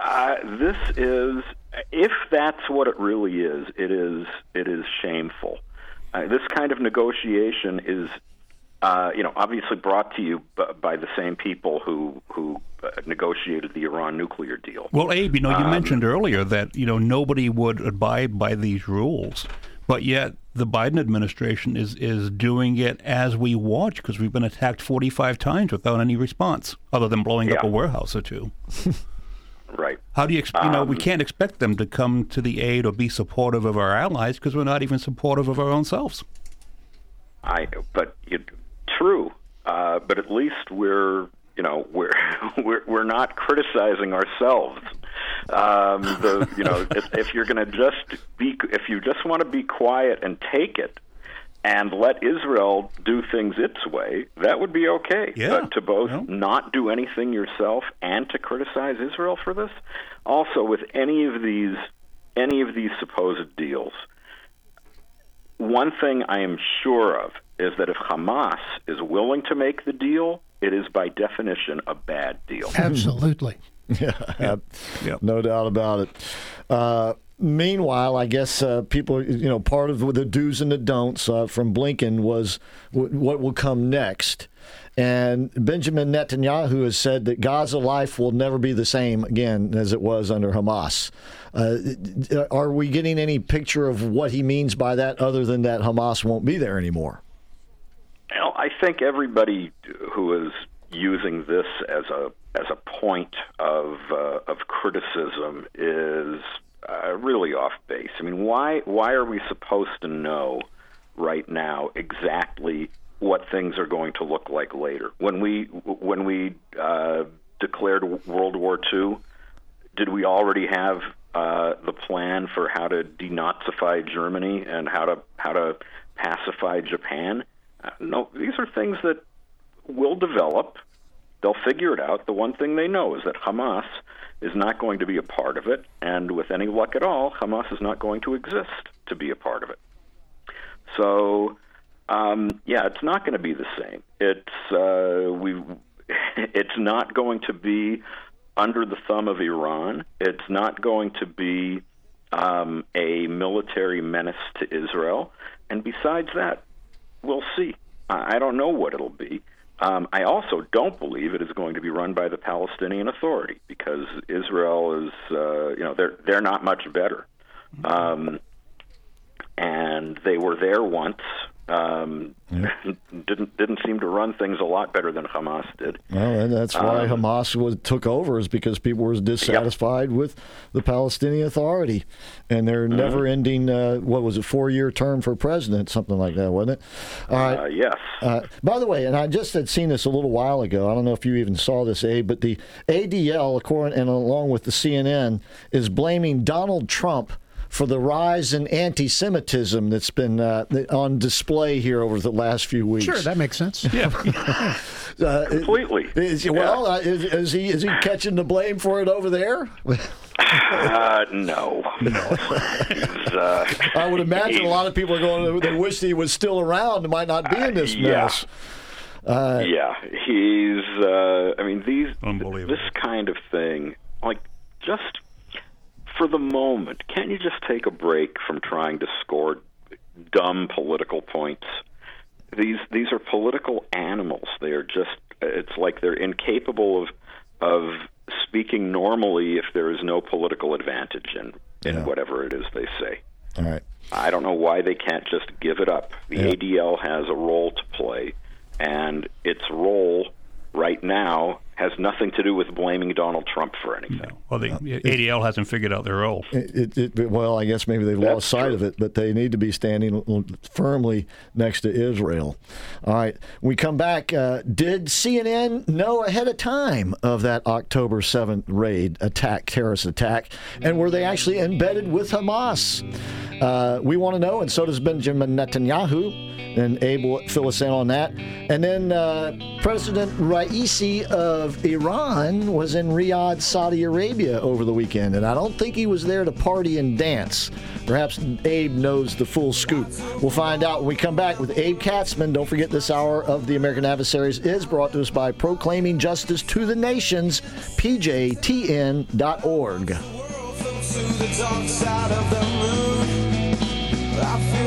Uh, this is, if that's what it really is, it is it is shameful. Uh, this kind of negotiation is, uh, you know, obviously brought to you b- by the same people who who uh, negotiated the Iran nuclear deal. Well, Abe, you know, you Um, mentioned earlier that you know nobody would abide by these rules, but yet the Biden administration is is doing it as we watch because we've been attacked 45 times without any response, other than blowing up a warehouse or two. Right. How do you, ex- you know, we Um, can't expect them to come to the aid or be supportive of our allies because we're not even supportive of our own selves. I, but it, true. Uh, but at least we're, you know, we're we're we're not criticizing ourselves. Um, the, you know, if, if you're going to just be, if you just want to be quiet and take it, and let Israel do things its way, that would be okay. Yeah. But to both not do anything yourself and to criticize Israel for this, also with any of these any of these supposed deals, one thing I am sure of is that if Hamas is willing to make the deal, it is by definition a bad deal. Absolutely. Yeah, no doubt about it. Uh, meanwhile, I guess uh, people, you know, part of the do's and the don'ts uh, from Blinken was w- what will come next. And Benjamin Netanyahu has said that Gaza life will never be the same again as it was under Hamas. Uh, are we getting any picture of what he means by that other than that Hamas won't be there anymore? Well, I think everybody who is using this as a as a point of uh, of criticism is uh, really off base. I mean, why why are we supposed to know right now exactly what things are going to look like later? When we when we uh, declared World War II, did we already have uh, the plan for how to denazify Germany and how to how to pacify Japan? Uh, no, these are things that will develop. They'll figure it out. The one thing they know is that Hamas is not going to be a part of it, and with any luck at all, Hamas is not going to exist to be a part of it. So, um, yeah, it's not going to be the same. It's uh, we. It's not going to be under the thumb of Iran. It's not going to be um, a military menace to Israel. And besides that, we'll see. I don't know what it'll be. Um, I also don't believe it is going to be run by the Palestinian Authority because Israel is, uh, you know, they're they're not much better, um, and they were there once. um, didn't didn't seem to run things a lot better than Hamas did. Well, and that's why Um, Hamas was, took over is because people were dissatisfied with the Palestinian Authority and their Mm-hmm. never-ending uh, what was it four-year term for president, something like that, wasn't it? Right. Uh, yes. Uh, by the way, and I just had seen this a little while ago. I don't know if you even saw this, Abe, but the ADL, according and along with the CNN, is blaming Donald Trump for the rise in anti-Semitism that's been uh, on display here over the last few weeks. Sure, that makes sense. Yeah. Uh, Completely. Is, well, uh, is, is he is he catching the blame for it over there? Uh, no. No. Uh, I would imagine a lot of people are going. They wish he was still around and might not be in this yeah. mess. Uh, yeah, he's. Uh, I mean, these Unbelievable. this kind of thing, like just for the moment, can't you just take a break from trying to score dumb political points? These these are political animals. They are just. It's like they're incapable of of speaking normally if there is no political advantage in in Yeah. whatever it is they say. All right. I don't know why they can't just give it up. The Yeah. ADL has a role to play, and its role right now has nothing to do with blaming Donald Trump for anything. Well, the ADL hasn't figured out their role. It, it, it, well, I guess maybe they've lost sight of it, but they need to be standing firmly next to Israel. All right. When we come back. Uh, did CNN know ahead of time of that October 7th raid attack, terrorist attack? And were they actually embedded with Hamas? Uh, we want to know, and so does Benjamin Netanyahu. And Abe will fill us in on that. And then uh, President Raisi of Iran was in Riyadh, Saudi Arabia over the weekend. And I don't think he was there to party and dance. Perhaps Abe knows the full scoop. We'll find out when we come back with Abe Katsman. Don't forget this hour of the American Adversaries is brought to us by Proclaiming Justice to the Nations, pjtn.org. I feel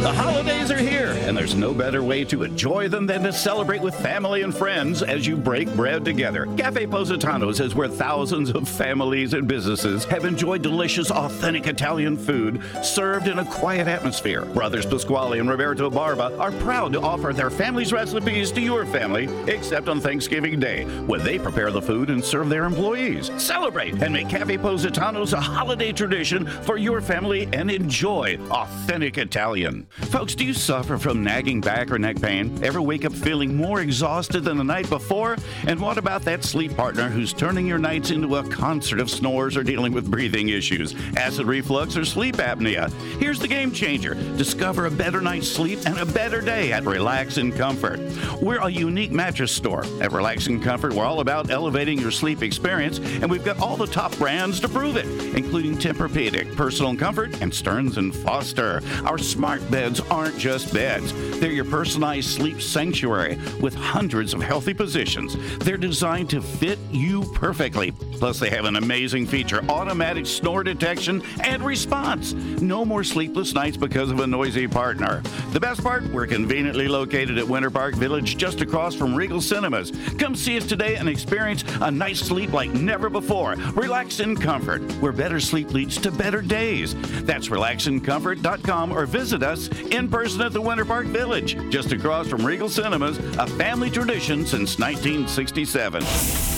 the holidays are here, and there's no better way to enjoy them than to celebrate with family and friends as you break bread together. Cafe Positano's is where thousands of families and businesses have enjoyed delicious, authentic Italian food served in a quiet atmosphere. Brothers Pasquale and Roberto Barba are proud to offer their family's recipes to your family, except on Thanksgiving Day, when they prepare the food and serve their employees. Celebrate and make Cafe Positano's a holiday tradition for your family and enjoy authentic Italian. Folks, do you suffer from nagging back or neck pain? Ever wake up feeling more exhausted than the night before? And what about that sleep partner who's turning your nights into a concert of snores or dealing with breathing issues, acid reflux, or sleep apnea? Here's the game changer. Discover a better night's sleep and a better day at Relax and Comfort. We're a unique mattress store. At Relax and Comfort, we're all about elevating your sleep experience, and we've got all the top brands to prove it, including Tempur-Pedic, Personal Comfort, and Stearns and Foster. Our smart beds aren't just beds. They're your personalized sleep sanctuary with hundreds of healthy positions. They're designed to fit you perfectly. Plus, they have an amazing feature automatic snore detection and response. No more sleepless nights because of a noisy partner. The best part, we're conveniently located at Winter Park Village just across from Regal Cinemas. Come see us today and experience a night's sleep like never before. Relax in comfort, where better sleep leads to better days. That's relaxincomfort.com or visit us in person at the Winter Park Village, just across from Regal Cinemas, a family tradition since 1967.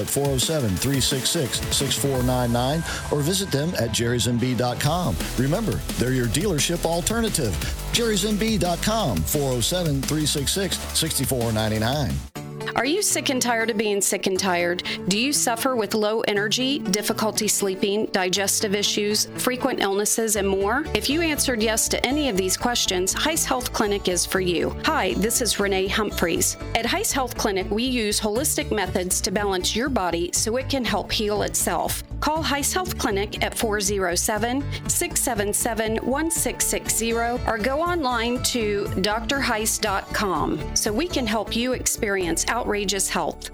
at 407 366 6499 or visit them at jerrysmb.com. Remember, they're your dealership alternative. jerrysmb.com 407 366 6499. Are you sick and tired of being sick and tired? Do you suffer with low energy, difficulty sleeping, digestive issues, frequent illnesses, and more? If you answered yes to any of these questions, Heiss Health Clinic is for you. Hi, this is Renee Humphreys. At Heiss Health Clinic, we use holistic methods to balance your body so it can help heal itself. Call Heist Health Clinic at 407 677 1660 or go online to drheist.com so we can help you experience outrageous health.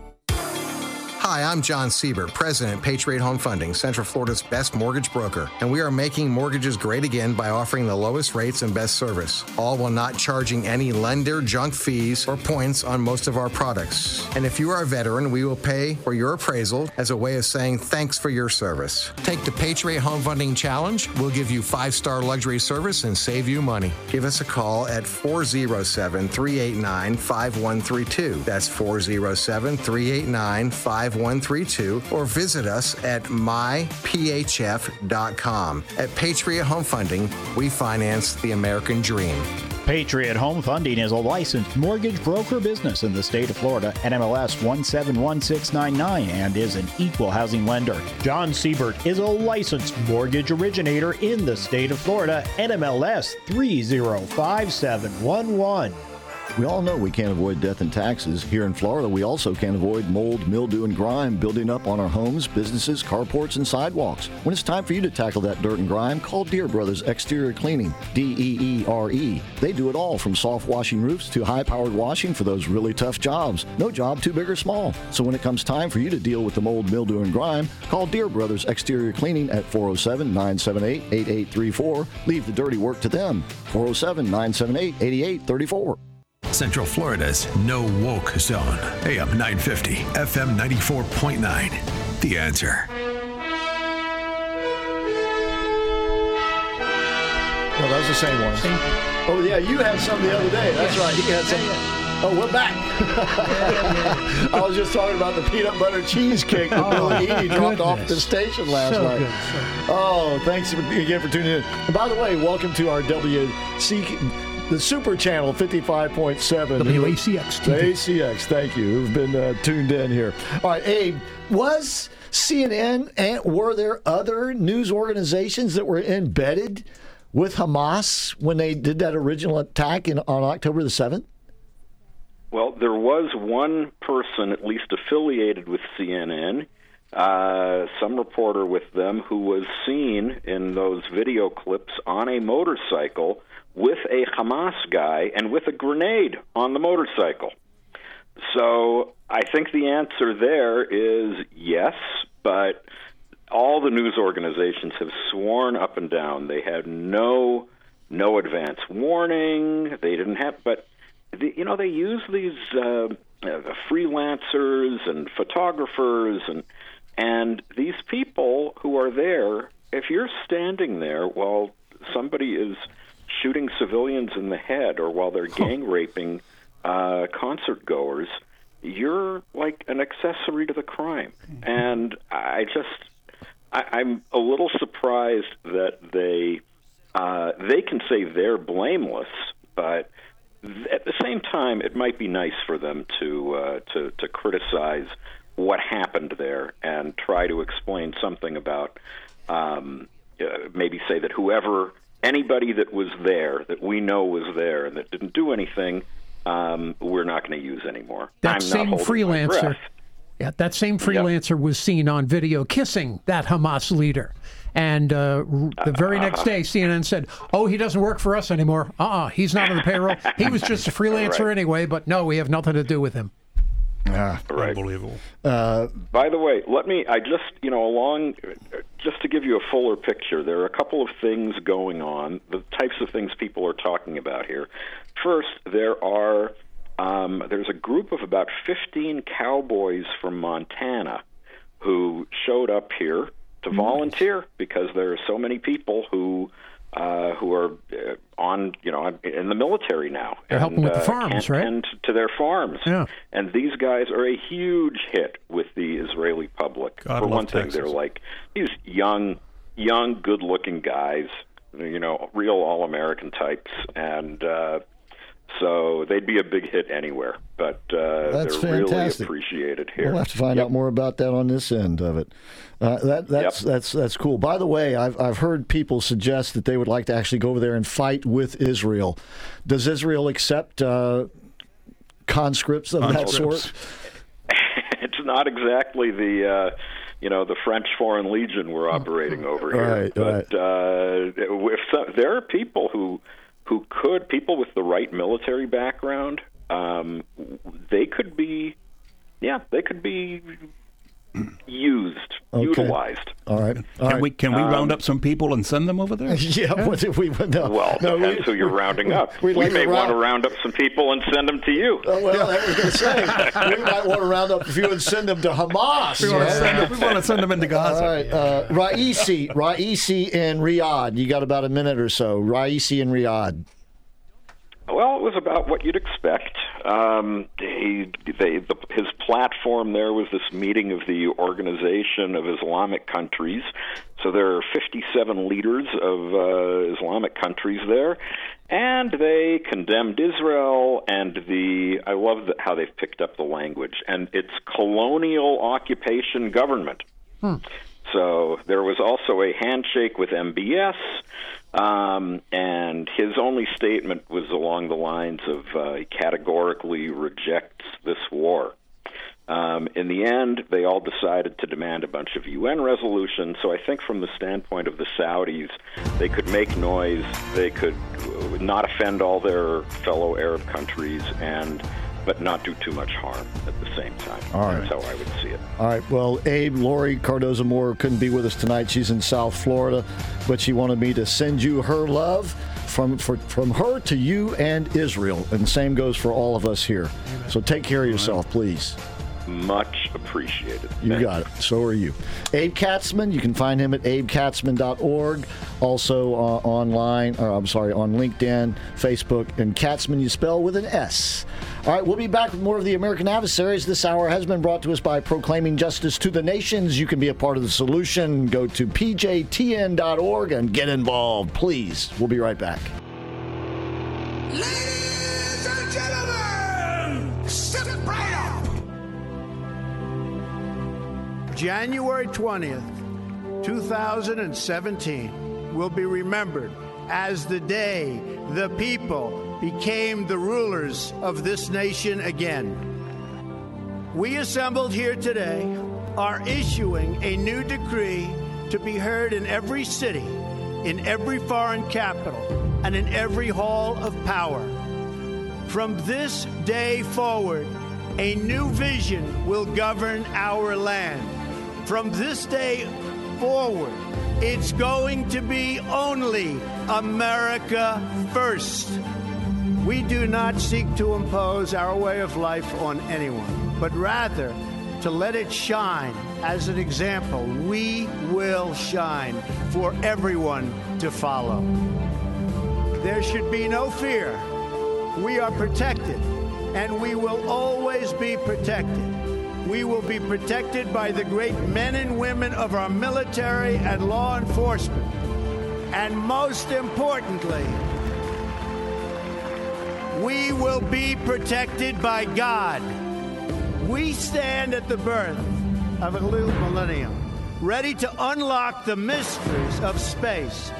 Hi, I'm John Siebert, President, Patriot Home Funding, Central Florida's best mortgage broker, and we are making mortgages great again by offering the lowest rates and best service, all while not charging any lender junk fees or points on most of our products. And if you are a veteran, we will pay for your appraisal as a way of saying thanks for your service. Take the Patriot Home Funding Challenge. We'll give you five star luxury service and save you money. Give us a call at 407 389 5132. That's 407 389 5132 or visit us at myphf.com. At Patriot Home Funding, we finance the American dream. Patriot Home Funding is a licensed mortgage broker business in the state of Florida, NMLS 171699, and is an equal housing lender. John Siebert is a licensed mortgage originator in the state of Florida, NMLS 305711. We all know we can't avoid death and taxes. Here in Florida, we also can't avoid mold, mildew, and grime building up on our homes, businesses, carports, and sidewalks. When it's time for you to tackle that dirt and grime, call Deere Brothers Exterior Cleaning, D E E R E. They do it all from soft washing roofs to high powered washing for those really tough jobs. No job too big or small. So when it comes time for you to deal with the mold, mildew, and grime, call Deere Brothers Exterior Cleaning at 407 978 8834. Leave the dirty work to them. 407 978 8834. Central Florida's no woke zone. AM 950, FM 94.9. The answer. No, that was the same one. Oh, yeah, you had some the other day. That's right. He had some. Oh, we're back. I was just talking about the peanut butter cheesecake that Oh, Billy Edie dropped off goodness. the station last So night. good, so Oh, thanks again for tuning in. And by the way, welcome to our WC, the Super Channel 55.7. WACX The ACX, thank you. Who've been uh, tuned in here. All right, Abe, was CNN and were there other news organizations that were embedded with Hamas when they did that original attack in, on October the 7th? Well, there was one person, at least affiliated with CNN, uh, some reporter with them, who was seen in those video clips on a motorcycle with a Hamas guy and with a grenade on the motorcycle. So I think the answer there is yes, but all the news organizations have sworn up and down they had no no advance warning. They didn't have, but the, you know they use these uh, uh, freelancers and photographers and and these people who are there. If you're standing there while somebody is shooting civilians in the head or while they're gang raping uh, concert goers, you're like an accessory to the crime. And I just, I, I'm a little surprised that they, uh, they can say they're blameless, but at the same time, it might be nice for them to uh, to to criticize what happened there and try to explain something about um, uh, maybe say that whoever anybody that was there that we know was there and that didn't do anything um, we're not going to use anymore. That I'm same freelancer. Yeah, that same freelancer was seen on video kissing that Hamas leader. And uh, the very next day, CNN said, "Oh, he doesn't work for us anymore. Uh-uh, he's not on the payroll. He was just a freelancer Right. anyway. But no, we have nothing to do with him." Ah, Right. Unbelievable. Uh, By the way, let me, I just, you know, along, just to give you a fuller picture, there are a couple of things going on, the types of things people are talking about here. First, there are, um, there's a group of about 15 cowboys from Montana who showed up here to volunteer because there are so many people who, uh, who are uh, on, you know, in the military now. They're helping with the uh, farms, can't right? And to their farms. Yeah. And these guys are a huge hit with the Israeli public. God For one thing, Texas. they're like these young, young, good-looking guys. You know, real all-American types, and uh, so they'd be a big hit anywhere. But uh, That's they're really fantastic. appreciated here. We'll have to find out more about that on this end of it. Uh, that that's that's that's cool. By the way, I've I've heard people suggest that they would like to actually go over there and fight with Israel. Does Israel accept uh, conscripts of that sort? it's not exactly the uh, you know the French Foreign Legion we're operating over here. Right, but uh, if so, there are people who who could people with the right military background, um, they could be, yeah, they could be used, Okay. utilized. All right. Can we can we Um, round up some people and send them over there? yeah, what did we no, Well, no, depends who you're rounding up. we'd we like may to want to round- round up some people and send them to you. Oh, well, I was going to say we might want to round up a few and send them to Hamas. We wanna send them- we wanna send them into Gaza. All right, uh, Raisi, Raisi in Riyadh. You got about a minute or so. Raisi in Riyadh. Well, it was about what you'd expect. Um, he, they, the, his platform there was this meeting of the Organization of Islamic Countries. So there are 57 leaders of uh, Islamic countries there, and they condemned Israel and the. I love the, how they've picked up the language and its colonial occupation government. So there was also a handshake with MBS, um, and his only statement was along the lines of uh, he categorically rejects this war. Um, in the end, they all decided to demand a bunch of UN resolutions. So I think, from the standpoint of the Saudis, they could make noise, they could uh, not offend all their fellow Arab countries, and but not do too much harm at the same time. All right. That's how I would see it. All right. Well, Abe, Laurie Cardoza Moore couldn't be with us tonight. She's in South Florida, but she wanted me to send you her love from for, from her to you and Israel, and the same goes for all of us here. So take care of yourself, please. Much appreciated. You got it. So are you. Abe Katsman, you can find him at abekatsman.org. Also uh, online, or I'm sorry, on LinkedIn, Facebook, and Katsman you spell with an S. All right, we'll be back with more of the American Adversaries. This hour has been brought to us by Proclaiming Justice to the Nations. You can be a part of the solution. Go to pjtn.org and get involved, please. We'll be right back. Ladies and gentlemen, right up. January 20th, 2017 will be remembered as the day the people became the rulers of this nation again. We assembled here today are issuing a new decree to be heard in every city, in every foreign capital, and in every hall of power. From this day forward, a new vision will govern our land. From this day forward, it's going to be only America first. We do not seek to impose our way of life on anyone, but rather to let it shine as an example. We will shine for everyone to follow. There should be no fear. We are protected, and we will always be protected. We will be protected by the great men and women of our military and law enforcement. And most importantly, we will be protected by God. We stand at the birth of a new millennium, ready to unlock the mysteries of space,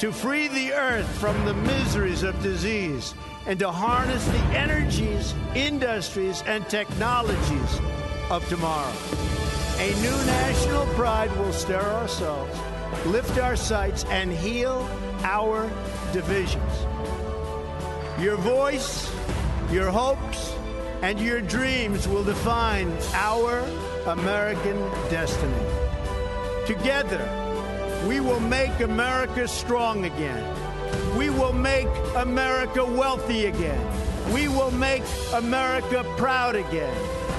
to free the earth from the miseries of disease, and to harness the energies, industries, and technologies of tomorrow. A new national pride will stir ourselves, lift our sights, and heal our divisions. Your voice, your hopes, and your dreams will define our American destiny. Together, we will make America strong again. We will make America wealthy again. We will make America proud again.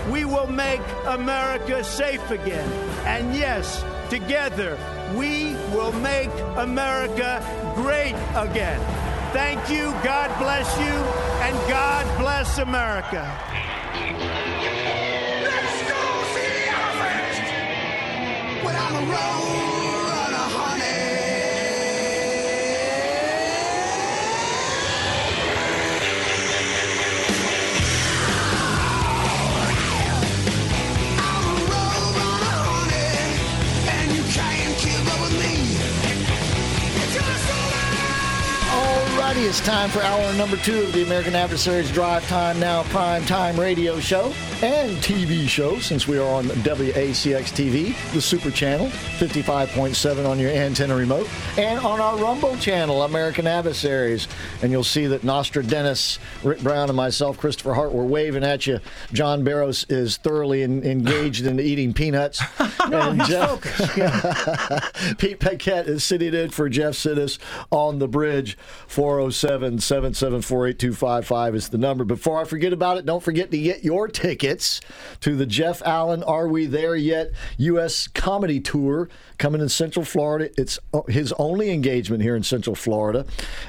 We will make America safe again. And yes, together, we will make America great again. Thank you, God bless you, and God bless America. Let's go see the. When I'm a road you can't keep up with me. It's your soul. All righty, it's time for hour number two of the American Adversaries Drive Time Now Prime Time radio show and TV show since we are on WACX TV, the Super Channel, 55.7 on your antenna remote, and on our Rumble channel, American Adversaries. And you'll see that Nasha Dennis, Rick Brown, and myself, Christopher Hart, were waving at you. John Barrows is thoroughly in, engaged in eating peanuts. Oh, no, and Jeff- Pete Paquette is sitting in for Jeff Sidis on the bridge. 407 774 8255 is the number. Before I forget about it, don't forget to get your tickets to the Jeff Allen Are We There Yet U.S. Comedy Tour coming in Central Florida. It's uh, his only engagement here in Central Florida,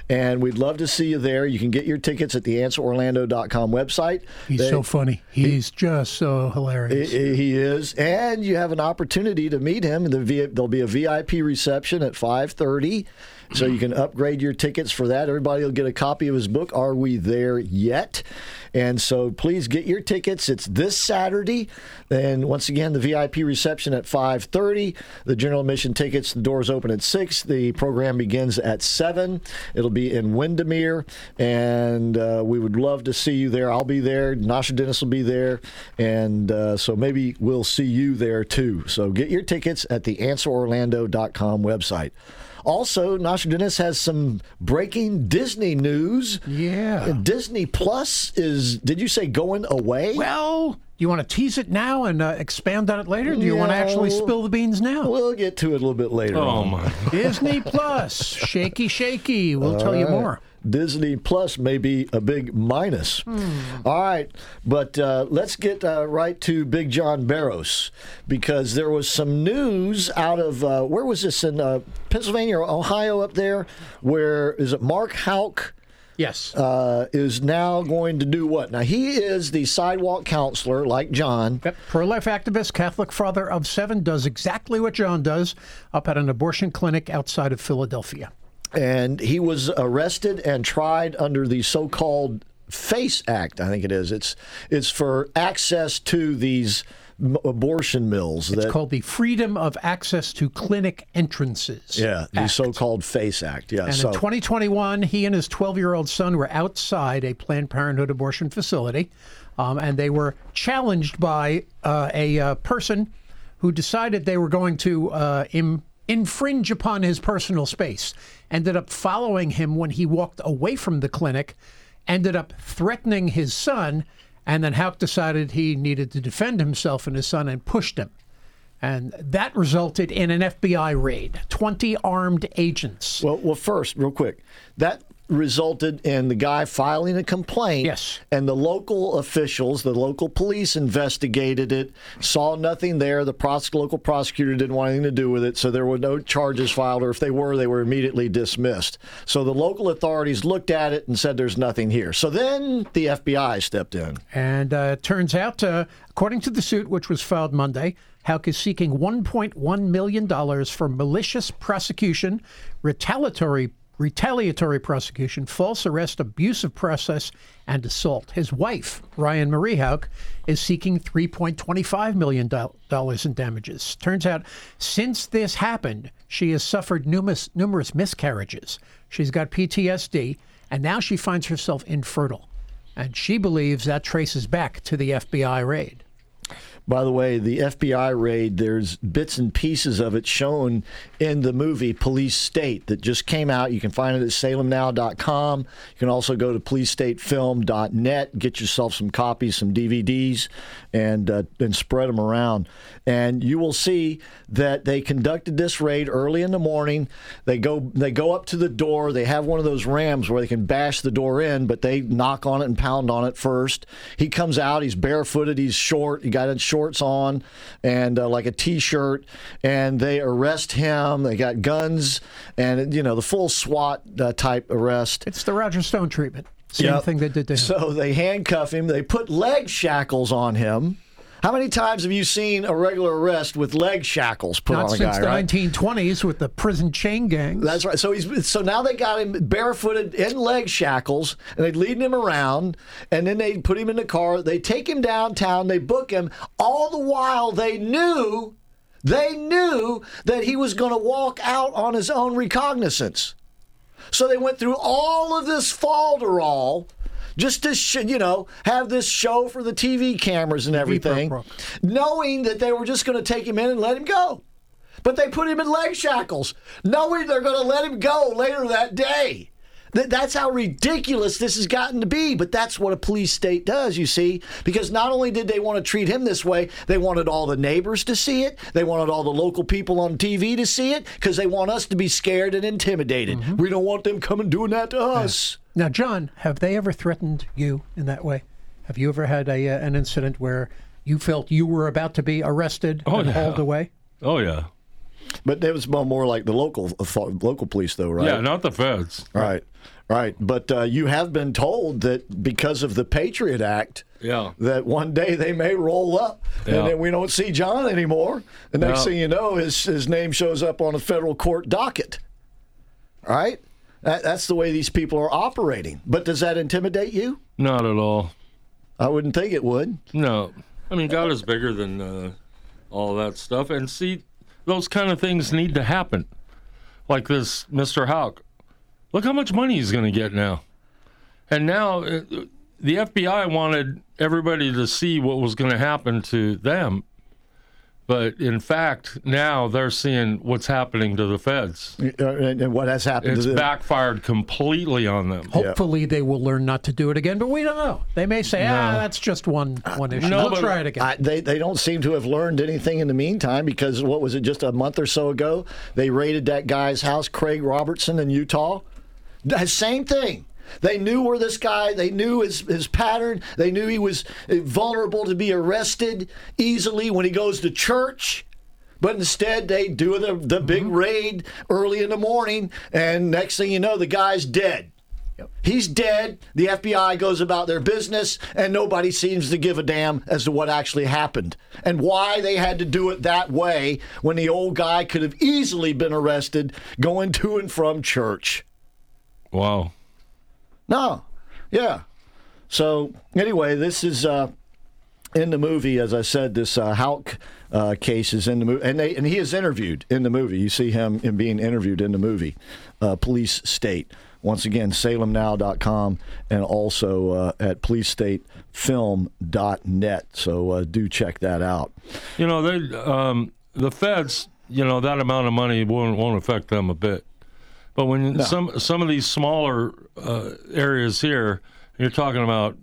and we'd love to see you there. You can get your tickets at the answerorlando.com website. He's They- so funny. He's just so hilarious. he he is, and you have an opportunity to meet him. There'll be a VIP reception at five thirty, so you can upgrade your tickets for that. Everybody will get a copy of his book. Are we there yet? And so please get your tickets. It's this Saturday, and once again, the VIP reception at five thirty. The general admission tickets. The doors open at six. The program begins at seven. It'll be in Windermere, and uh, we would love to see you there. I'll be there. Nasha Dennis will be there, and uh, so maybe we'll see you there too. So get your tickets at the AnswerOrlando.com website. Also, Nasha Dennis has some breaking Disney news. Yeah. Disney Plus is, did you say going away? Well, you want to tease it now and uh, expand on it later? Do you want to actually spill the beans now? We'll get to it a little bit later. Oh, on. my. Disney Plus, shaky, shaky. We'll tell you more. Disney Plus may be a big minus. All right, but uh, let's get uh, right to Big John Barros because there was some news out of uh, where was this in uh, Pennsylvania or Ohio up there? Where is it? Mark Houck. Yes. Uh, is now going to do what? Now, he is the sidewalk counselor, like John. Yep. Pro life activist, Catholic father of seven, does exactly what John does up at an abortion clinic outside of Philadelphia. And he was arrested and tried under the so-called FACE Act. I think it is. It's it's for access to these m- abortion mills. It's called the Freedom of Access to Clinic Entrances. yeah, the Act. so-called FACE Act. Yeah. And so in 2021, he and his 12 year old son were outside a Planned Parenthood abortion facility, um, and they were challenged by uh, a uh, person who decided they were going to uh, Im- infringe upon his personal space. Ended up following him when he walked away from the clinic, ended up threatening his son, and then Houck decided he needed to defend himself and his son and pushed him. And that resulted in an FBI raid 20 armed agents. Well, well, first, real quick, that resulted in the guy filing a complaint. Yes. And the local officials, the local police investigated it, saw nothing there. The pros- local prosecutor didn't want anything to do with it, so there were no charges filed, or if they were, they were immediately dismissed. So the local authorities looked at it and said there's nothing here. So then the FBI stepped in. And uh, it turns out, uh, according to the suit, which was filed Monday, Houck is seeking $1.1 million for malicious prosecution, retaliatory retaliatory prosecution, false arrest, abusive process, and assault. His wife, Ryan Marie Houck, is seeking $3.25 million in damages. Turns out, since this happened, she has suffered numerous, numerous miscarriages. She's got PTSD, and now she finds herself infertile. And she believes that traces back to the FBI raid. By the way, the FBI raid, there's bits and pieces of it shown in the movie Police State that just came out. You can find it at salemnow.com. You can also go to policestatefilm.net, get yourself some copies, some DVDs, and, uh, and spread them around. And you will see that they conducted this raid early in the morning. They go they go up to the door. They have one of those rams where they can bash the door in, but they knock on it and pound on it first. He comes out. He's barefooted. He's short. He got his shorts on and uh, like a t-shirt. And they arrest him. They got guns and you know the full SWAT uh, type arrest. It's the Roger Stone treatment. Same Yep. thing they did to him. So they handcuff him. They put leg shackles on him. How many times have you seen a regular arrest with leg shackles put Not on a guy? since the right? 1920s with the prison chain gangs. That's right. So he's so now they got him barefooted in leg shackles, and they leading him around, and then they put him in the car. They take him downtown. They book him. All the while they knew, they knew that he was going to walk out on his own recognizance. So they went through all of this falderall just to sh- you know have this show for the TV cameras and everything, knowing that they were just going to take him in and let him go. But they put him in leg shackles, knowing they're going to let him go later that day. Th- That's how ridiculous this has gotten to be. But that's what a police state does, you see. Because not only did they want to treat him this way, they wanted all the neighbors to see it. They wanted all the local people on TV to see it because they want us to be scared and intimidated. We don't want them coming doing that to us. Now, John, have they ever threatened you in that way? Have you ever had a uh, an incident where you felt you were about to be arrested Oh, and yeah. hauled away? Oh yeah. But it was more more like the local uh, local police, though, right? Yeah, not the feds. Right, right. But uh, you have been told that because of the Patriot Act, Yeah. that one day they may roll up, Yeah. and then we don't see John anymore. The next Yeah. thing you know, his his name shows up on a federal court docket. Right. That, that's the way these people are operating. But does that intimidate you? Not at all. I wouldn't think it would. No. I mean, God is bigger than uh, all that stuff. And see, those kind of things need to happen. Like this Mr. Houck. Look how much money he's going to get now. And now uh, the FBI wanted everybody to see what was going to happen to them. But in fact, now they're seeing what's happening to the feds. Uh, and, and what has happened It's to them? backfired completely on them. Hopefully, they will learn not to do it again. But we don't know. They may say, "Ah, that's just one one issue." No, They'll but try it again. I, they they don't seem to have learned anything in the meantime because what was it just a month or so ago they raided that guy's house, Craig Robertson in Utah. The same thing. They knew where this guy. They knew his his pattern. They knew he was vulnerable to be arrested easily when he goes to church. But instead, they do the the mm-hmm. big raid early in the morning, and next thing you know, the guy's dead. Yep. He's dead. The FBI goes about their business, and nobody seems to give a damn as to what actually happened and why they had to do it that way when the old guy could have easily been arrested going to and from church. Wow. No, yeah. So anyway, this is uh, in the movie. As I said, this uh, uh, case is in the movie, and they and he is interviewed in the movie. You see him in being interviewed in the movie. Uh, Police State. Once again, salemnow.com and also uh, at policestatefilm.net. So uh, do check that out. You know, they um, the feds, you know, that amount of money won't won't affect them a bit. But when No. some some of these smaller uh, areas here, you're talking about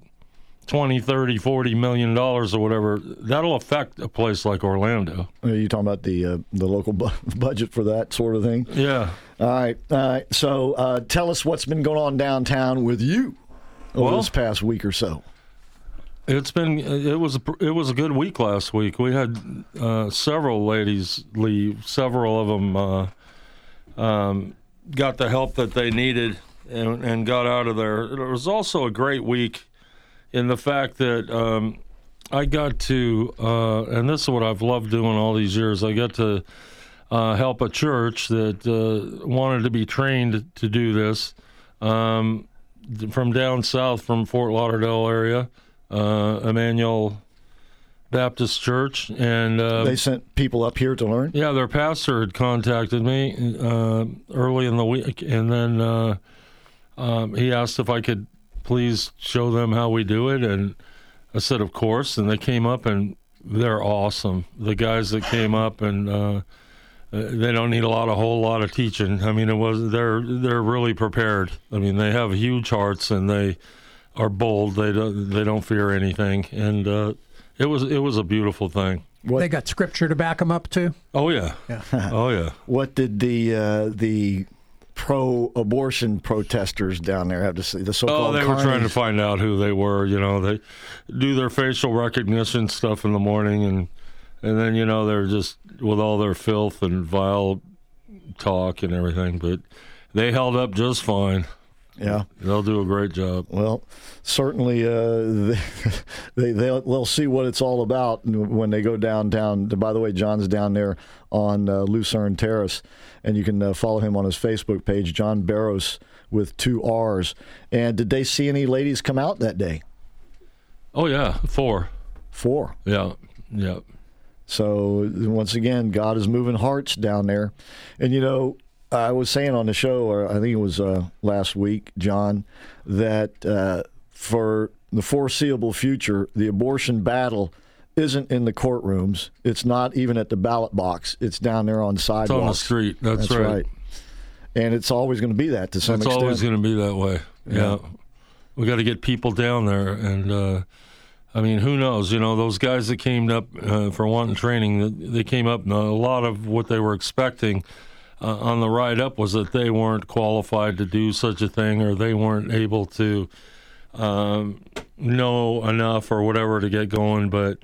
20, 30, 40 million dollars or whatever, that'll affect a place like Orlando. Are you talking about the uh, the local bu- budget for that sort of thing? Yeah. All right. All right. So uh, tell us what's been going on downtown with you over Well- this past week or so. It's been it was a, it was a good week last week. We had uh, several ladies leave. Several of them uh, um, got the help that they needed and, and got out of there. It was also a great week in the fact that um, I got to, uh, and this is what I've loved doing all these years. I got to uh, help a church that uh, wanted to be trained to do this um, from down south, from Fort Lauderdale area, uh, Emmanuel Baptist Church, and uh, they sent people up here to learn. Yeah, their pastor had contacted me uh, early in the week, and then uh, um, he asked if I could please show them how we do it, and I said, of course. And they came up, and they're awesome. The guys that came up, and uh, uh, they don't need a lot, a whole lot of teaching. I mean, it was they're they're really prepared. I mean, they have huge hearts, and they are bold. They don't they don't fear anything, and uh, it was it was a beautiful thing. They got scripture to back them up too. Oh yeah, Yeah. oh yeah. What did the uh, the pro-abortion protesters down there have to say? The so-called Oh, they were trying to find out who they were. You know, they do their facial recognition stuff in the morning, and and then you know they're just with all their filth and vile talk and everything. But they held up just fine. Yeah, they'll do a great job. Well, certainly uh, they they'll, they'll see what it's all about when they go downtown. By the way, John's down there on uh, Lucerne Terrace, and you can uh, follow him on his Facebook page, John Barros with two R's. And did they see any ladies come out that day? Oh yeah, four. Four. Yeah, yeah. So once again, God is moving hearts down there, and you know I was saying on the show, or I think it was uh, last week, John, that uh, for the foreseeable future, the abortion battle isn't in the courtrooms. It's not even at the ballot box. It's down there on sidewalks. It's on the street. That's, right. And it's always going to be that to some It's extent. always going to be that way. Yeah. Yeah. We got to get people down there. And, uh, I mean, who knows? You know, those guys that came up uh, for wanting training, they came up, and a lot of what they were expecting uh, on the ride up was that they weren't qualified to do such a thing or they weren't able to um, know enough or whatever to get going. But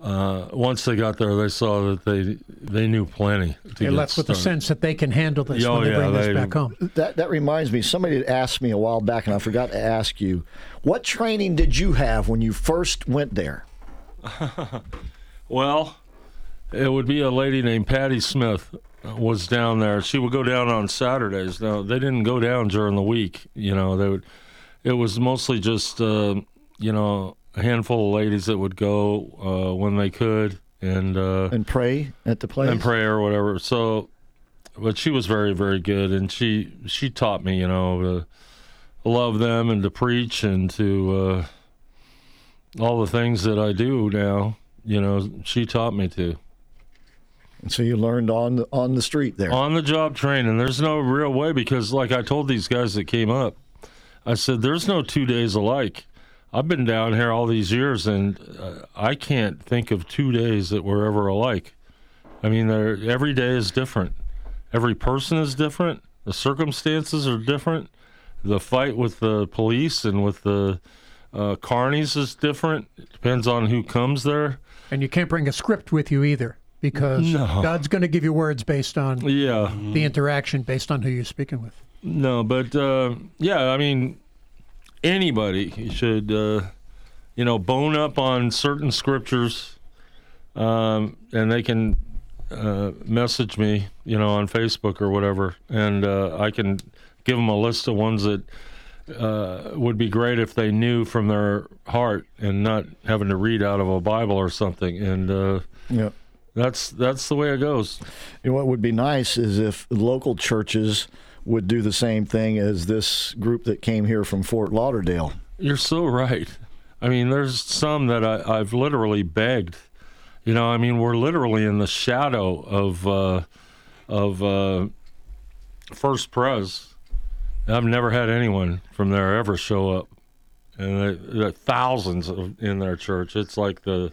uh, once they got there, they saw that they they knew plenty. To They get left with the sense that they can handle this Oh, when they yeah, bring they- this back home. That that reminds me. Somebody had asked me a while back, and I forgot to ask you. What training did you have when you first went there? Well, it would be a lady named Patty Smith was down there. She would go down on Saturdays. Now they didn't go down during the week. You know, they would. It was mostly just uh, you know a handful of ladies that would go uh, when they could and uh, and pray at the place and pray or whatever. So, but she was very very good, and she she taught me you know to love them and to preach and to uh, all the things that I do now. You know, she taught me to. And so you learned on the, on the street there. On the job training. There's no real way because, like I told these guys that came up, I said, there's no two days alike. I've been down here all these years, and uh, I can't think of two days that were ever alike. I mean, every day is different. Every person is different. The circumstances are different. The fight with the police and with the uh, carnies is different. It depends on who comes there. And you can't bring a script with you either because No. God's going to give you words based on Yeah. the interaction, based on who you're speaking with. No, but uh, yeah, I mean, anybody should, uh, you know, bone up on certain scriptures, um, and they can uh, message me, you know, on Facebook or whatever, and uh, I can give them a list of ones that uh, would be great if they knew from their heart and not having to read out of a Bible or something. And uh, Yeah. That's that's the way it goes. You know, what would be nice is if local churches would do the same thing as this group that came here from Fort Lauderdale. You're so right. I mean, there's some that I, I've literally begged. You know, I mean, we're literally in the shadow of uh, of uh, First Pres. I've never had anyone from there ever show up, and there- there are thousands of, in their church. It's like the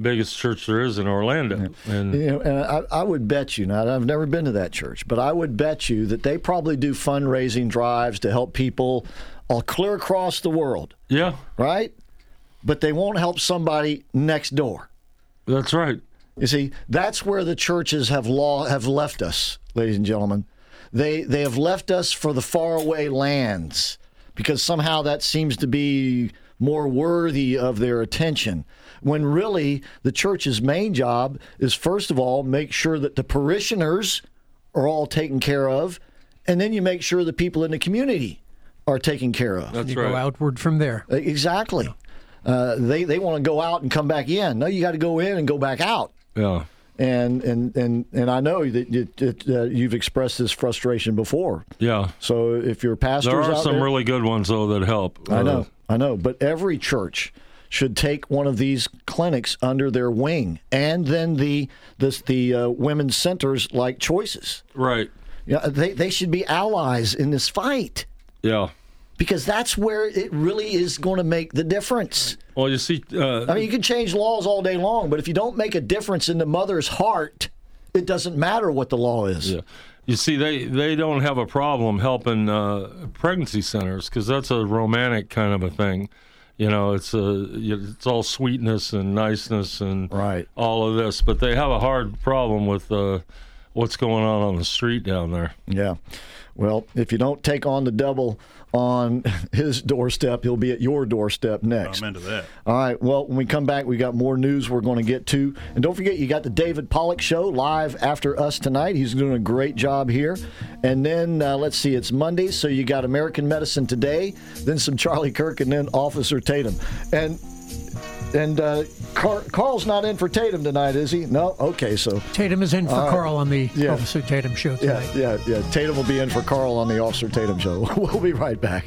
biggest church there is in Orlando, and You know, and I, I would bet you, now I've never been to that church, but I would bet you that they probably do fundraising drives to help people all clear across the world. Yeah. Right? But they won't help somebody next door. That's right. You see, that's where the churches have law have left us, ladies and gentlemen. They they have left us for the faraway lands because somehow that seems to be more worthy of their attention. When really the church's main job is first of all make sure that the parishioners are all taken care of, and then you make sure the people in the community are taken care of. That's you go outward from there. Exactly. Uh, they they want to go out and come back in. No, you got to go in and go back out. yeah. And and and and I know that you, that, uh, you've expressed this frustration before. Yeah. So if your pastors There are out some there, really good ones though that help. I Uh, know, I know, but every church should take one of these clinics under their wing, and then the this the uh, women's centers like Choices. Right. Yeah, they they should be allies in this fight Yeah. because that's where it really is going to make the difference. Well, you see, uh, I mean, you can change laws all day long, but if you don't make a difference in the mother's heart, it doesn't matter what the law is. Yeah. You see, they, they don't have a problem helping uh, pregnancy centers because that's a romantic kind of a thing. You know, it's a it's all sweetness and niceness and right. all of this, but they have a hard problem with uh, what's going on on the street down there. Yeah. Well, if you don't take on the devil on his doorstep, he'll be at your doorstep next. I'm into that. All right. Well, when we come back, we got more news we're going to get to. And don't forget, you got the David Pollock show live after us tonight. He's doing a great job here. And then, uh, let's see, it's Monday, so you got American Medicine Today, then some Charlie Kirk, and then Officer Tatum. And And uh, Car- Carl's not in for Tatum tonight, is he? No. Okay, so Tatum is in for All right. Carl on the Yeah. Officer Tatum show yeah, tonight. yeah, yeah. Tatum will be in for Carl on the Officer Tatum show. we'll be right back.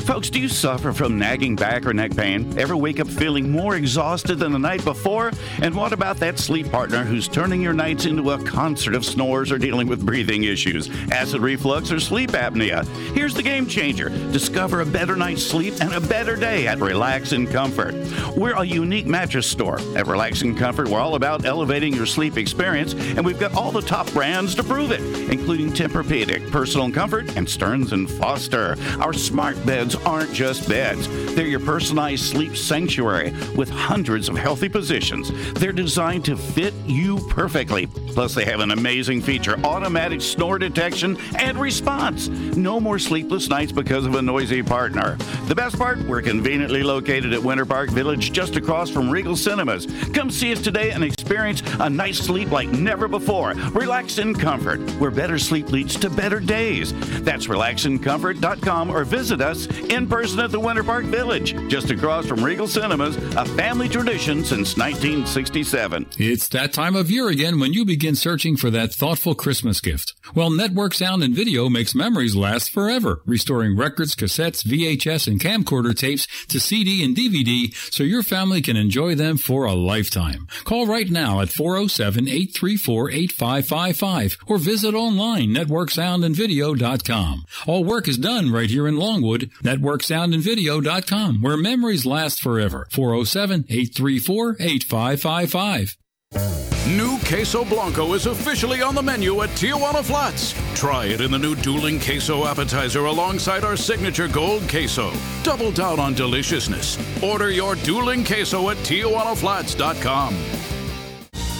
Folks, do you suffer from nagging back or neck pain? Ever wake up feeling more exhausted than the night before? And what about that sleep partner who's turning your nights into a concert of snores or dealing with breathing issues, acid reflux, or sleep apnea? Here's the game changer. Discover a better night's sleep and a better day at Relax and Comfort. We're a unique mattress store. At Relax and Comfort, we're all about elevating your sleep experience, and we've got all the top brands to prove it, including Tempur-Pedic, Personal Comfort, and Stearns and Foster. Our smart beds aren't just beds. They're your personalized sleep sanctuary with hundreds of healthy positions. They're designed to fit you perfectly. Plus, they have an amazing feature automatic snore detection and response. No more sleepless nights because of a noisy partner. The best part, we're conveniently located at Winter Park Village just across from Regal Cinemas. Come see us today and experience a night's sleep like never before. Relax in comfort, where better sleep leads to better days. That's relaxincomfort.com or visit us in person at the Winter Park Village, just across from Regal Cinemas, a family tradition since 1967. It's that time of year again when you begin searching for that thoughtful Christmas gift. Well, Network Sound and Video makes memories last forever, restoring records, cassettes, VHS, and camcorder tapes to CD and DVD so your family can enjoy them for a lifetime. Call right now at 407-834-8555 or visit online networksoundandvideo.com. All work is done right here in Longwood, networksoundandvideo.com, where memories last forever. 407-834-8555. New Queso Blanco is officially on the menu at Tijuana Flats. Try it in the new dueling queso appetizer alongside our signature gold queso. Double down on deliciousness. Order your dueling queso at TijuanaFlats.com.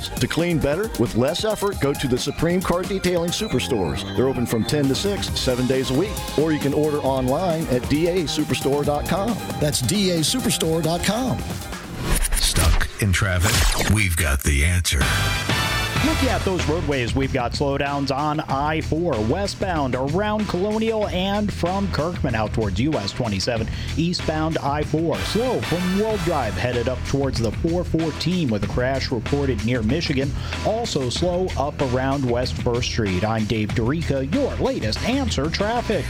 To clean better with less effort, go to the Supreme Car Detailing Superstores. They're open from 10 to 6, seven days a week. Or you can order online at dasuperstore.com. That's dasuperstore.com. Stuck in traffic? We've got the answer. Looking at those roadways, we've got slowdowns on I 4 westbound around Colonial and from Kirkman out towards US 27. Eastbound I 4 slow from World Drive headed up towards the 414 with a crash reported near Michigan. Also slow up around West 1st Street. I'm Dave Dorica, your latest answer traffic.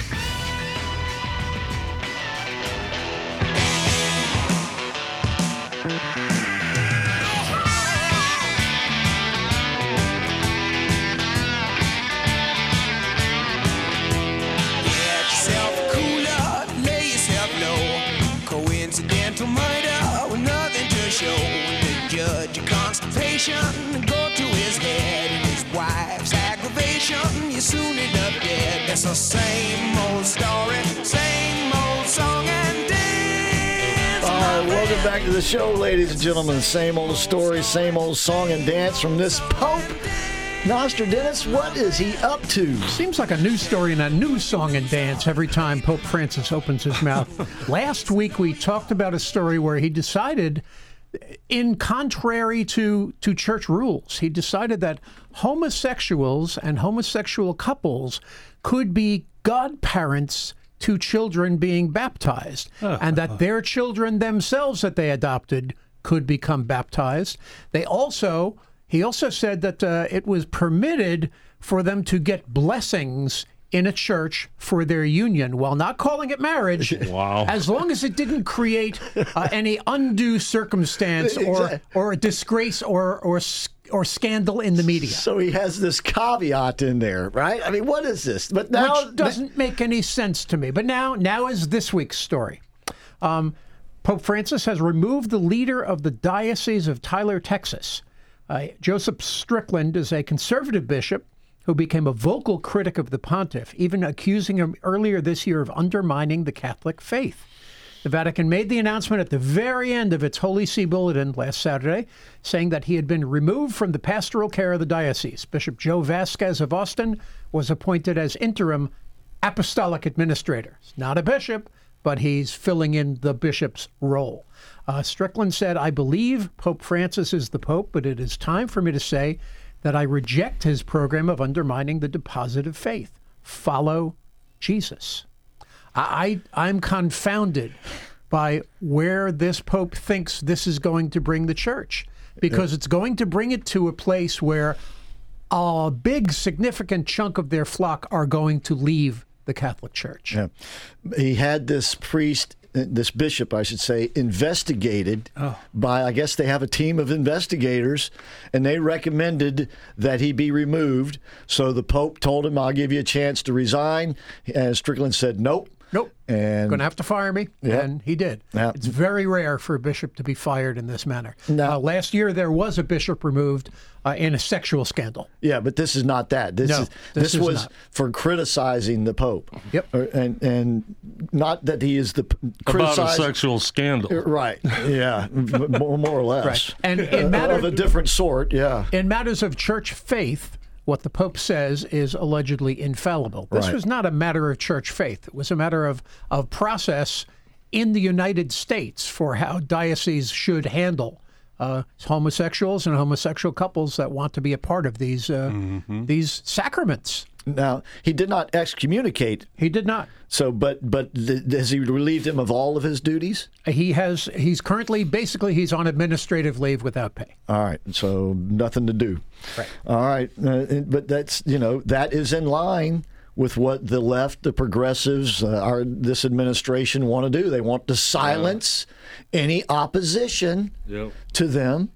Dead. That's the same old story, same old song and dance. All right, welcome back to the show, ladies and gentlemen. Same old story, same old song and dance from this Pope. Nostradamus, what is he up to? Seems like a new story and a new song and dance every time Pope Francis opens his mouth. Last week we talked about a story where he decided, in contrary to, to church rules, he decided that homosexuals and homosexual couples could be godparents to children being baptized, and that their children themselves that they adopted could become baptized. They also he also said that uh, it was permitted for them to get blessings in a church for their union while not calling it marriage. Wow. As long as it didn't create uh, any undue circumstance or or disgrace or or or scandal in the media. So he has this caveat in there, right? I mean, what is this? But now Which doesn't make any sense to me. But now, now is this week's story. Um, Pope Francis has removed the leader of the Diocese of Tyler, Texas. Uh, Joseph Strickland is a conservative bishop who became a vocal critic of the pontiff, even accusing him earlier this year of undermining the Catholic faith. The Vatican made the announcement at the very end of its Holy See Bulletin last Saturday, saying that he had been removed from the pastoral care of the diocese. Bishop Joe Vasquez of Austin was appointed as interim apostolic administrator. He's not a bishop, but he's filling in the bishop's role. Uh, Strickland said, I believe Pope Francis is the Pope, but it is time for me to say that I reject his program of undermining the deposit of faith. Follow Jesus. I, I I'm confounded by where this pope thinks this is going to bring the church because it's going to bring it to a place where a big significant chunk of their flock are going to leave the Catholic Church. Yeah. He had this priest, uh, this bishop, I should say, investigated Oh. by, I guess they have a team of investigators, and they recommended that he be removed. So the Pope told him, I'll give you a chance to resign. And Strickland said, nope. Nope. And Going to have to fire me. Yeah. And he did. Yeah. It's very rare for a bishop to be fired in this manner. Uh, last year, there was a bishop removed uh, in a sexual scandal. Yeah, but this is not that. This No, is this this, is was not. for criticizing the Pope. Yep. Or- and and not that he is the About a sexual scandal. Right. Yeah. more, more or less. Right. And in Uh, matter- of a different sort. Yeah. In matters of church faith, what the Pope says is allegedly infallible. This Right. was not a matter of church faith. It was a matter of, of process in the United States for how dioceses should handle uh, homosexuals and homosexual couples that want to be a part of these uh, these sacraments. Now he did not excommunicate. He did not. So, but but th- has he relieved him of all of his duties? He has. He's currently basically he's on administrative leave without pay. All right. So nothing to do. Right. All right. Uh, but that's you know that is in line with what the left, the progressives, uh, our this administration want to do. They want to silence any opposition Yep. to them.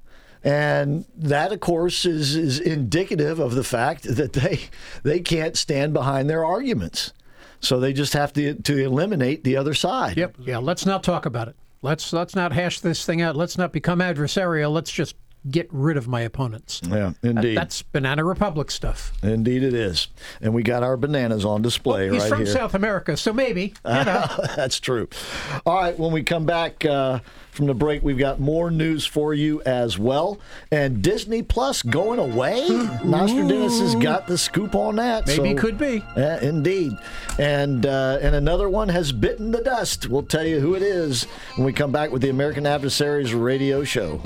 And that, of course, is, is indicative of the fact that they they can't stand behind their arguments. So they just have to to eliminate the other side. Yep. Yeah. Let's not talk about it. Let's let's not hash this thing out. Let's not become adversarial. Let's just get rid of my opponents. Yeah, That- indeed. that's Banana Republic stuff. Indeed, it is. And we got our bananas on display He's right from here. South America, so maybe. You know. That's true. All right, when we come back uh, from the break, we've got more news for you as well. And Disney Plus going away? Nasha Dennis has got the scoop on that. Maybe so- could be. Yeah, indeed. And uh, and another one has bitten the dust. We'll tell you who it is when we come back with the American Adversaries Radio Show.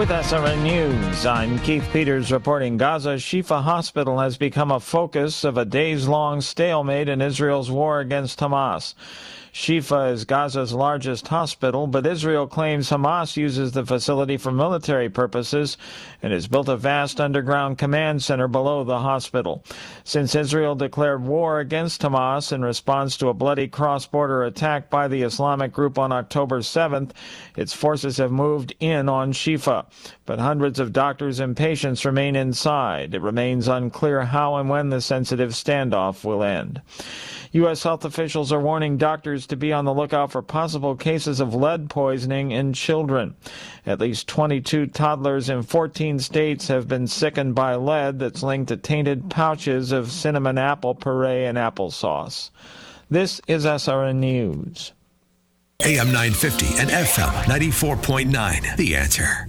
With SRN News, I'm Keith Peters reporting Gaza's Shifa Hospital has become a focus of a days long stalemate in Israel's war against Hamas. Shifa is Gaza's largest hospital, but Israel claims Hamas uses the facility for military purposes and has built a vast underground command center below the hospital. Since Israel declared war against Hamas in response to a bloody cross border attack by the Islamic group on October 7th, its forces have moved in on Shifa. But hundreds of doctors and patients remain inside. It remains unclear how and when the sensitive standoff will end. U.S. health officials are warning doctors to be on the lookout for possible cases of lead poisoning in children. At least 22 toddlers in 14 states have been sickened by lead that's linked to tainted pouches of cinnamon apple puree and applesauce. This is SRN News. AM 950 and FM 94.9. The answer.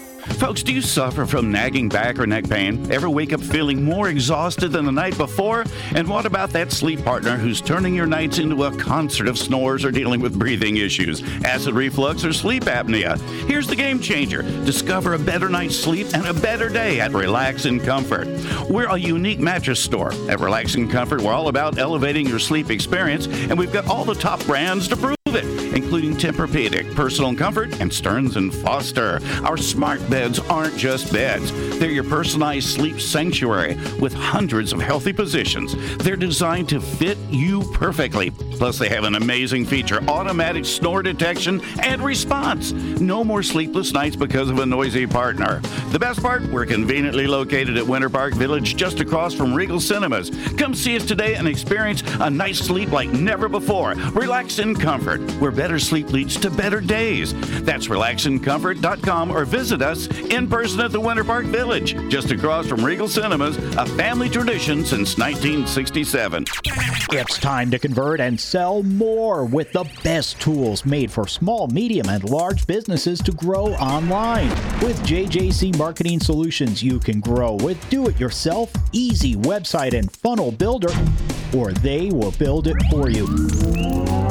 Folks, do you suffer from nagging back or neck pain? Ever wake up feeling more exhausted than the night before? And what about that sleep partner who's turning your nights into a concert of snores or dealing with breathing issues, acid reflux, or sleep apnea? Here's the game changer. Discover a better night's sleep and a better day at Relax and Comfort. We're a unique mattress store. At Relax and Comfort, we're all about elevating your sleep experience, and we've got all the top brands to prove including Tempur-Pedic, Personal Comfort, and Stearns and Foster. Our smart beds aren't just beds; they're your personalized sleep sanctuary with hundreds of healthy positions. They're designed to fit you perfectly. Plus, they have an amazing feature: automatic snore detection and response. No more sleepless nights because of a noisy partner. The best part: we're conveniently located at Winter Park Village, just across from Regal Cinemas. Come see us today and experience a night's sleep like never before. Relax in comfort, where better sleep leads to better days. That's relaxandcomfort.com or visit us in person at the Winter Park Village, just across from Regal Cinemas, a family tradition since 1967. It's time to convert and sell more with the best tools made for small, medium, and large businesses to grow online. With JJC Marketing Solutions, you can grow with do it yourself, easy website and funnel builder, or they will build it for you.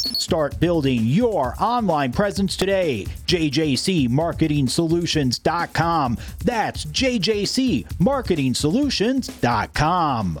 Start building your online presence today. JJCMarketingSolutions.com. That's JJCMarketingSolutions.com.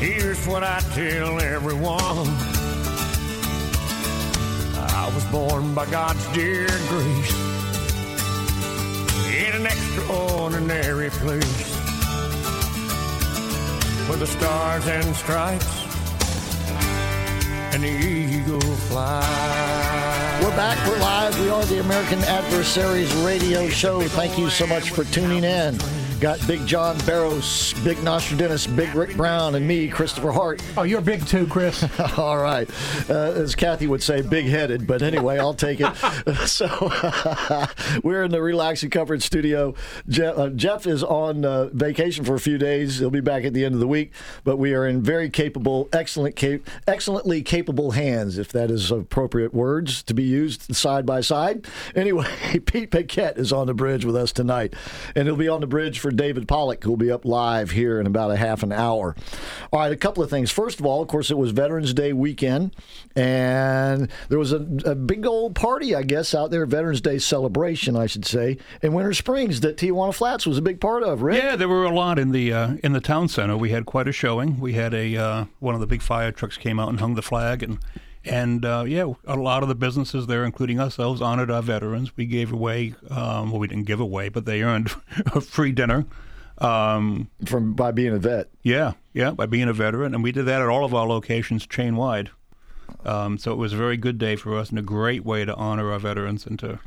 here's what I tell everyone. I was born by God's dear grace in an extraordinary place where the stars and stripes and the eagle fly. We're back. We're live. We are the American Adversaries radio show. Thank you so much for tuning in. Got Big John Barros, Big Nostradamus, Big Rick Brown, and me, Christopher Hart. Oh, you're big too, Chris. All right. Uh, as Kathy would say, big headed, but anyway, I'll take it. so we're in the Relax and Comfort studio. Jeff, uh, Jeff is on uh, vacation for a few days. He'll be back at the end of the week, but we are in very capable, excellent, cap- excellently capable hands, if that is appropriate words to be used side by side. Anyway, Pete Paquette is on the bridge with us tonight, and he'll be on the bridge for David Pollock, who'll be up live here in about a half an hour. All right, a couple of things. First of all, of course, it was Veterans Day weekend, and there was a, a big old party, I guess, out there, Veterans Day celebration, I should say, in Winter Springs that Tijuana Flats was a big part of. Rick? Yeah, there were a lot in the uh, in the town center. We had quite a showing. We had a uh, one of the big fire trucks came out and hung the flag, and and uh, yeah, a lot of the businesses there, including ourselves, honored our veterans. We gave away, um, well, we didn't give away, but they earned a free dinner. Um, From by being a vet. Yeah, yeah, by being a veteran, and we did that at all of our locations chain wide. Um, so it was a very good day for us and a great way to honor our veterans and to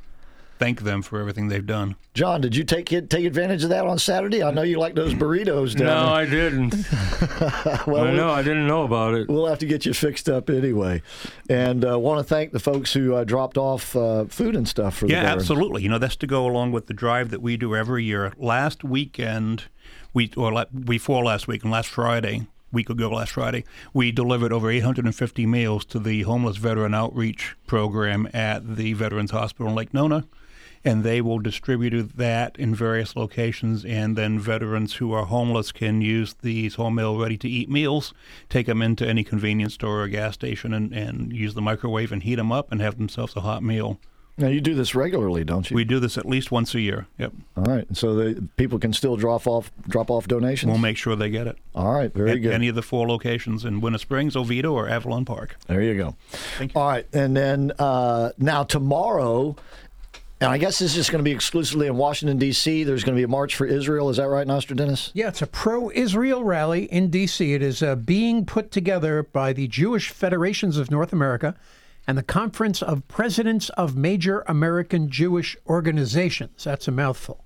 thank them for everything they've done. John, did you take take advantage of that on Saturday? I know you like those burritos down No, there. I didn't. well, I know. I didn't know about it. We'll have to get you fixed up anyway. And uh, want to thank the folks who uh, dropped off uh, food and stuff for yeah, the veterans. absolutely. You know, that's to go along with the drive that we do every year. Last weekend, we or la- before last week and last Friday, week ago last Friday, we delivered over 850 meals to the homeless veteran outreach program at the Veterans Hospital in Lake Nona. And they will distribute that in various locations, and then veterans who are homeless can use these home meal ready to eat meals, take them into any convenience store or gas station, and, and use the microwave and heat them up and have themselves a hot meal. Now you do this regularly, don't you? We do this at least once a year. Yep. All right, so the people can still drop off drop off donations. We'll make sure they get it. All right, very At good. Any of the four locations in Winter Springs, Oviedo, or Avalon Park. There you go. Thank you. All right, and then uh, now tomorrow, and I guess this is going to be exclusively in Washington D.C. There's going to be a march for Israel. Is that right, Nostradamus? Yeah, it's a pro Israel rally in D.C. It is uh, being put together by the Jewish Federations of North America and the Conference of Presidents of Major American Jewish Organizations. That's a mouthful.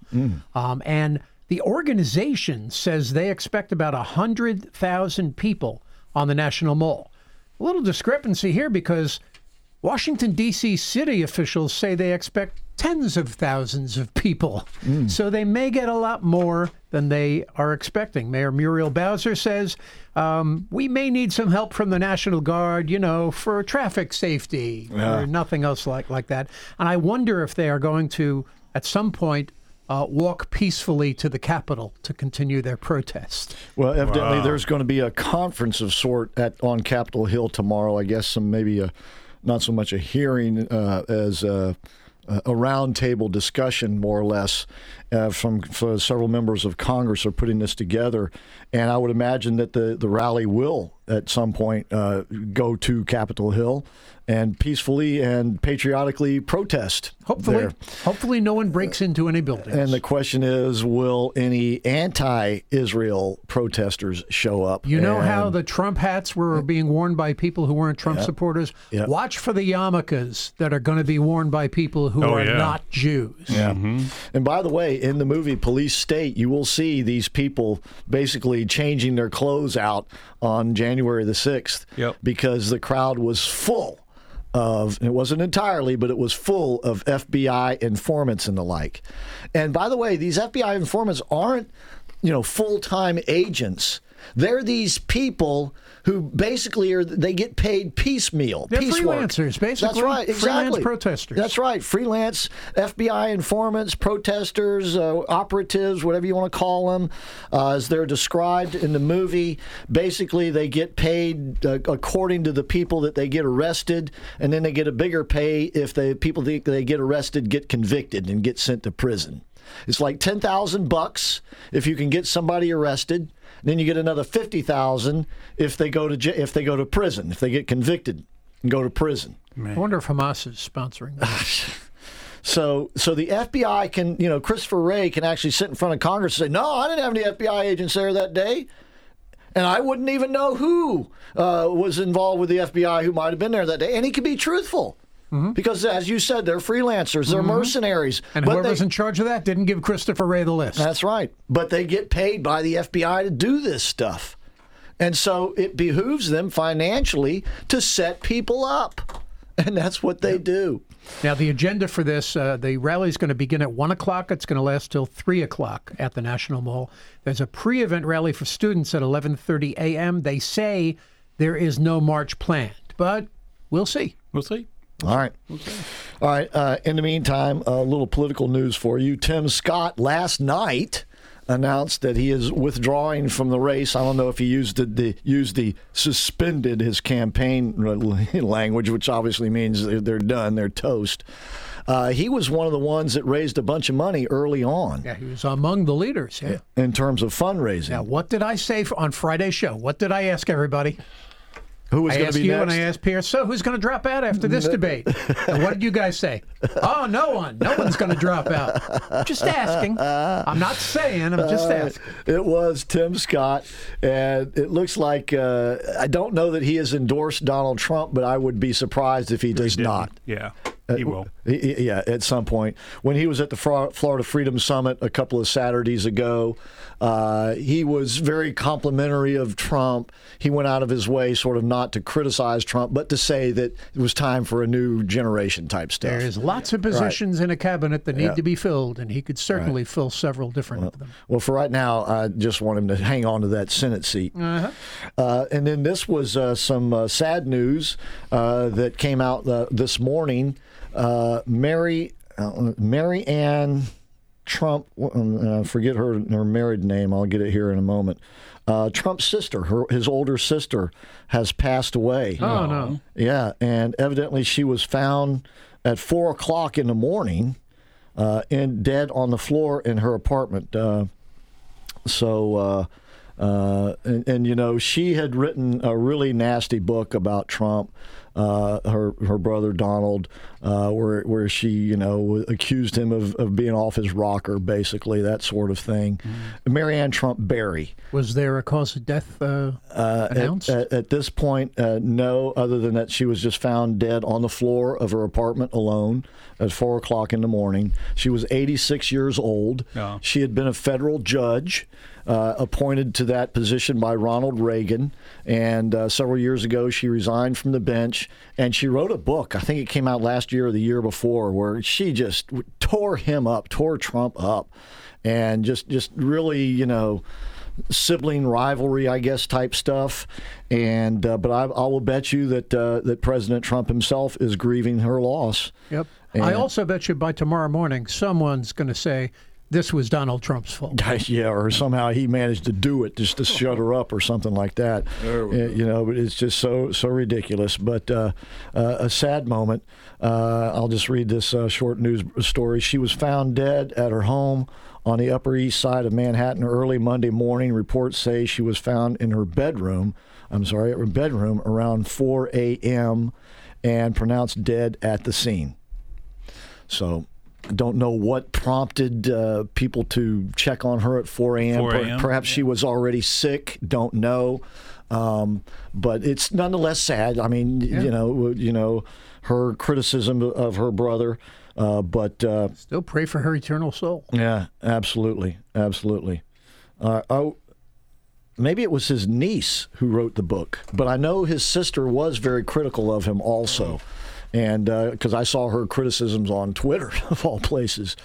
Um, and the organization says they expect about 100,000 people on the National Mall. A little discrepancy here because Washington, D.C. city officials say they expect tens of thousands of people. So they may get a lot more than they are expecting. Mayor Muriel Bowser says um, we may need some help from the National Guard, you know, for traffic safety Yeah. or nothing else like, like that. And I wonder if they are going to, at some point, uh, walk peacefully to the Capitol to continue their protest. Well, evidently Wow. there's going to be a conference of sort at on Capitol Hill tomorrow. I guess some maybe a not so much a hearing uh, as a, a roundtable discussion, more or less, uh, from, from several members of Congress are putting this together, and I would imagine that the the rally will at some point uh, go to Capitol Hill and peacefully and patriotically protest. Hopefully, there. hopefully no one breaks into any buildings. And the question is, will any anti-Israel protesters show up? You know how the Trump hats were being worn by people who weren't Trump Yep. supporters? Yep. Watch for the yarmulkes that are going to be worn by people who Oh, are yeah. not Jews. Yeah. And by the way, in the movie Police State, you will see these people basically changing their clothes out on January the 6th Yep. because the crowd was full of, it wasn't entirely, but it was full of FBI informants and the like. And by the way, these FBI informants aren't, you know, full time agents. They're these people who basically are they get paid piecemeal. They're freelancers, basically. That's right. exactly. Freelance protesters. That's right. Freelance FBI informants, protesters, uh, operatives, whatever you want to call them, uh, as they're described in the movie. Basically, they get paid uh, according to the people that they get arrested, and then they get a bigger pay if the people that they get arrested get convicted and get sent to prison. It's like ten thousand bucks if you can get somebody arrested. Then you get another fifty thousand if they go to j- if they go to prison if they get convicted and go to prison. I wonder if Hamas is sponsoring this. So, so the FBI can, you know, Christopher Wray can actually sit in front of Congress and say, "No, I didn't have any FBI agents there that day, and I wouldn't even know who uh, was involved with the FBI who might have been there that day." And he could be truthful because, as you said, they're freelancers, they're Mhm. mercenaries, and but whoever's they- in charge of that didn't give Christopher Wray the list. that's right. But they get paid by the FBI to do this stuff. And so it behooves them financially to set people up. And that's what they do. Now, the agenda for this, uh, the rally is going to begin at 1 o'clock. It's going to last till 3 o'clock at the National Mall. There's a pre-event rally for students at 11.30 a.m. They say there is no march planned, but we'll see. We'll see. All right. All right. Uh, in the meantime, a little political news for you. Tim Scott last night announced that he is withdrawing from the race. I don't know if he used the, the used the suspended his campaign language, which obviously means they're, they're done, they're toast. Uh, he was one of the ones that raised a bunch of money early on Yeah, he was among the leaders. Yeah. in terms of fundraising. Now, what did I say on Friday's show? What did I ask everybody? Who was I going to be you next? and I asked Pierre. So, who's going to drop out after this debate? and what did you guys say? Oh, no one. No one's going to drop out. Just asking. I'm not saying. I'm just Uh, asking. It was Tim Scott, and it looks like uh, I don't know that he has endorsed Donald Trump, but I would be surprised if he does not. Yeah, Uh, he will. Yeah, at some point. When he was at the Florida Freedom Summit a couple of Saturdays ago, uh, he was very complimentary of Trump. He went out of his way, sort of, not to criticize Trump, but to say that it was time for a new generation type stuff. There's lots of positions Right. in a cabinet that need Yeah. to be filled, and he could certainly fill several different of them. Well, for right now, I just want him to hang on to that Senate seat. Uh-huh. Uh, and then this was uh, some uh, sad news uh, that came out uh, this morning. Uh, Mary uh, Mary Ann Trump, uh, forget her her married name. I'll get it here in a moment. Uh, Trump's sister, her his older sister, has passed away. Oh, no. Yeah, and evidently she was found at four o'clock in the morning, uh, in dead on the floor in her apartment. Uh, so, uh, uh, and, and you know, she had written a really nasty book about Trump. Uh, her her brother Donald, uh, where where she you know accused him of, of being off his rocker, basically that sort of thing. Maryanne Trump Barry. Was there a cause of death uh, Uh, at- announced? At, at this point, uh, no, other than that she was just found dead on the floor of her apartment alone at four o'clock in the morning. She was 86 years old. She had been a federal judge. Uh, appointed to that position by Ronald Reagan, and uh, several years ago she resigned from the bench, and she wrote a book. I think it came out last year or the year before, where she just tore him up, tore Trump up, and just just really, you know, sibling rivalry, I guess, type stuff. And uh, but I, I will bet you that uh, that President Trump himself is grieving her loss. Yep. And- I also bet you by tomorrow morning, someone's going to say this was Donald Trump's fault. yeah, or somehow he managed to do it just to shut her up or something like that. Uh, You know, but it's just so so ridiculous. But uh, uh, a sad moment. Uh, I'll just read this uh, short news story. She was found dead at her home on the Upper East Side of Manhattan early Monday morning. Reports say she was found in her bedroom. I'm sorry, her bedroom around 4 a.m. and pronounced dead at the scene. So don't know what prompted uh, people to check on her at 4 a.m. 4 Per- a.m., Perhaps she was already sick. Don't know. Um, but it's nonetheless sad. I mean, Yeah. you know, you know, her criticism of her brother. Uh, but uh, Still pray for her eternal soul. yeah, absolutely, absolutely. Uh, oh, maybe it was his niece who wrote the book, but I know his sister was very critical of him also, and uh, because I saw her criticisms on Twitter of all places.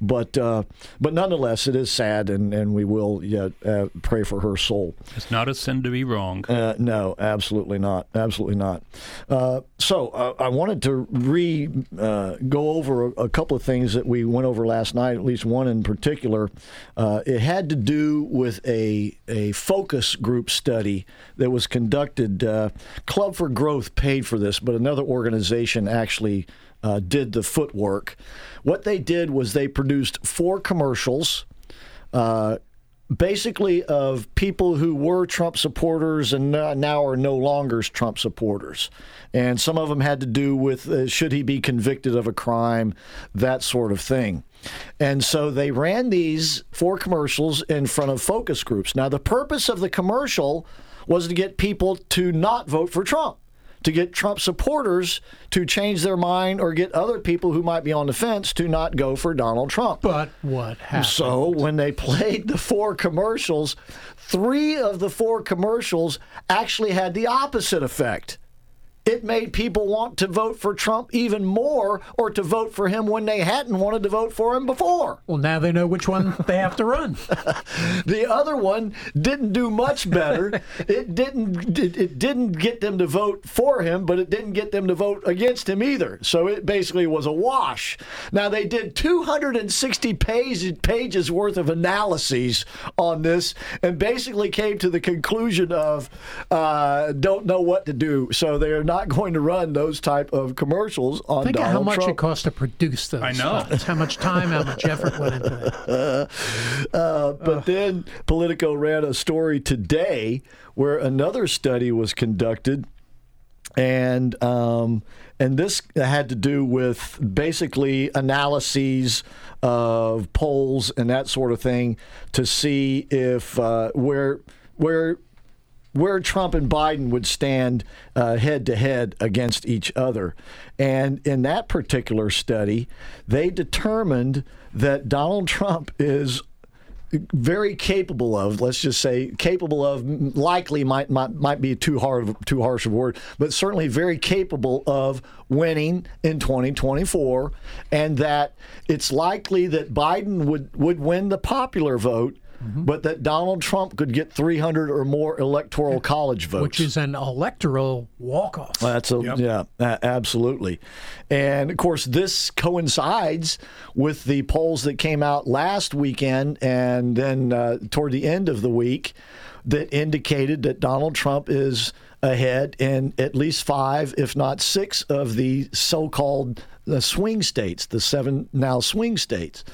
But uh, but nonetheless, it is sad, and, and we will yeah, uh, pray for her soul. It's not a sin to be wrong. Uh, no, absolutely not. Absolutely not. Uh, so uh, I wanted to re uh, go over a, a couple of things that we went over last night. At least one in particular. Uh, it had to do with a a focus group study that was conducted. Uh, Club for Growth paid for this, but another organization actually uh, did the footwork. What they did was they produced four commercials. Uh, basically of people who were Trump supporters and now are no longer Trump supporters. And some of them had to do with uh, should he be convicted of a crime, that sort of thing. And so they ran these four commercials in front of focus groups. Now, the purpose of the commercial was to get people to not vote for Trump. To get Trump supporters to change their mind or get other people who might be on the fence to not go for Donald Trump. But what happened? So when they played the four commercials, three of the four commercials actually had the opposite effect. It made people want to vote for Trump even more or to vote for him when they hadn't wanted to vote for him before. Well, now they know which one they have to run. The other one didn't do much better. it didn't it, it didn't get them to vote for him, but it didn't get them to vote against him either. So it basically was a wash. Now they did 260 page, pages worth of analyses on this and basically came to the conclusion of uh, don't know what to do. So they are not going to run those type of commercials on Think of how much Trump. it costs to produce those. I know. things, how much time, how much effort went into that. Uh, but then Politico ran a story today where another study was conducted, and um, and this had to do with basically analyses of polls and that sort of thing to see if uh, where where where Trump and Biden would stand uh, head to head against each other. And in that particular study, they determined that Donald Trump is very capable of let's just say capable of likely might might, might be too hard too harsh a word but certainly very capable of winning in 2024 and that it's likely that Biden would would win the popular vote Mm-hmm. but that Donald Trump could get 300 or more electoral college votes, which is an electoral walk-off. That's a, yep. yeah, absolutely. And of course, this coincides with the polls that came out last weekend, and then uh, toward the end of the week, that indicated that Donald Trump is ahead in at least five, if not six, of the so-called the swing states, the seven now swing states.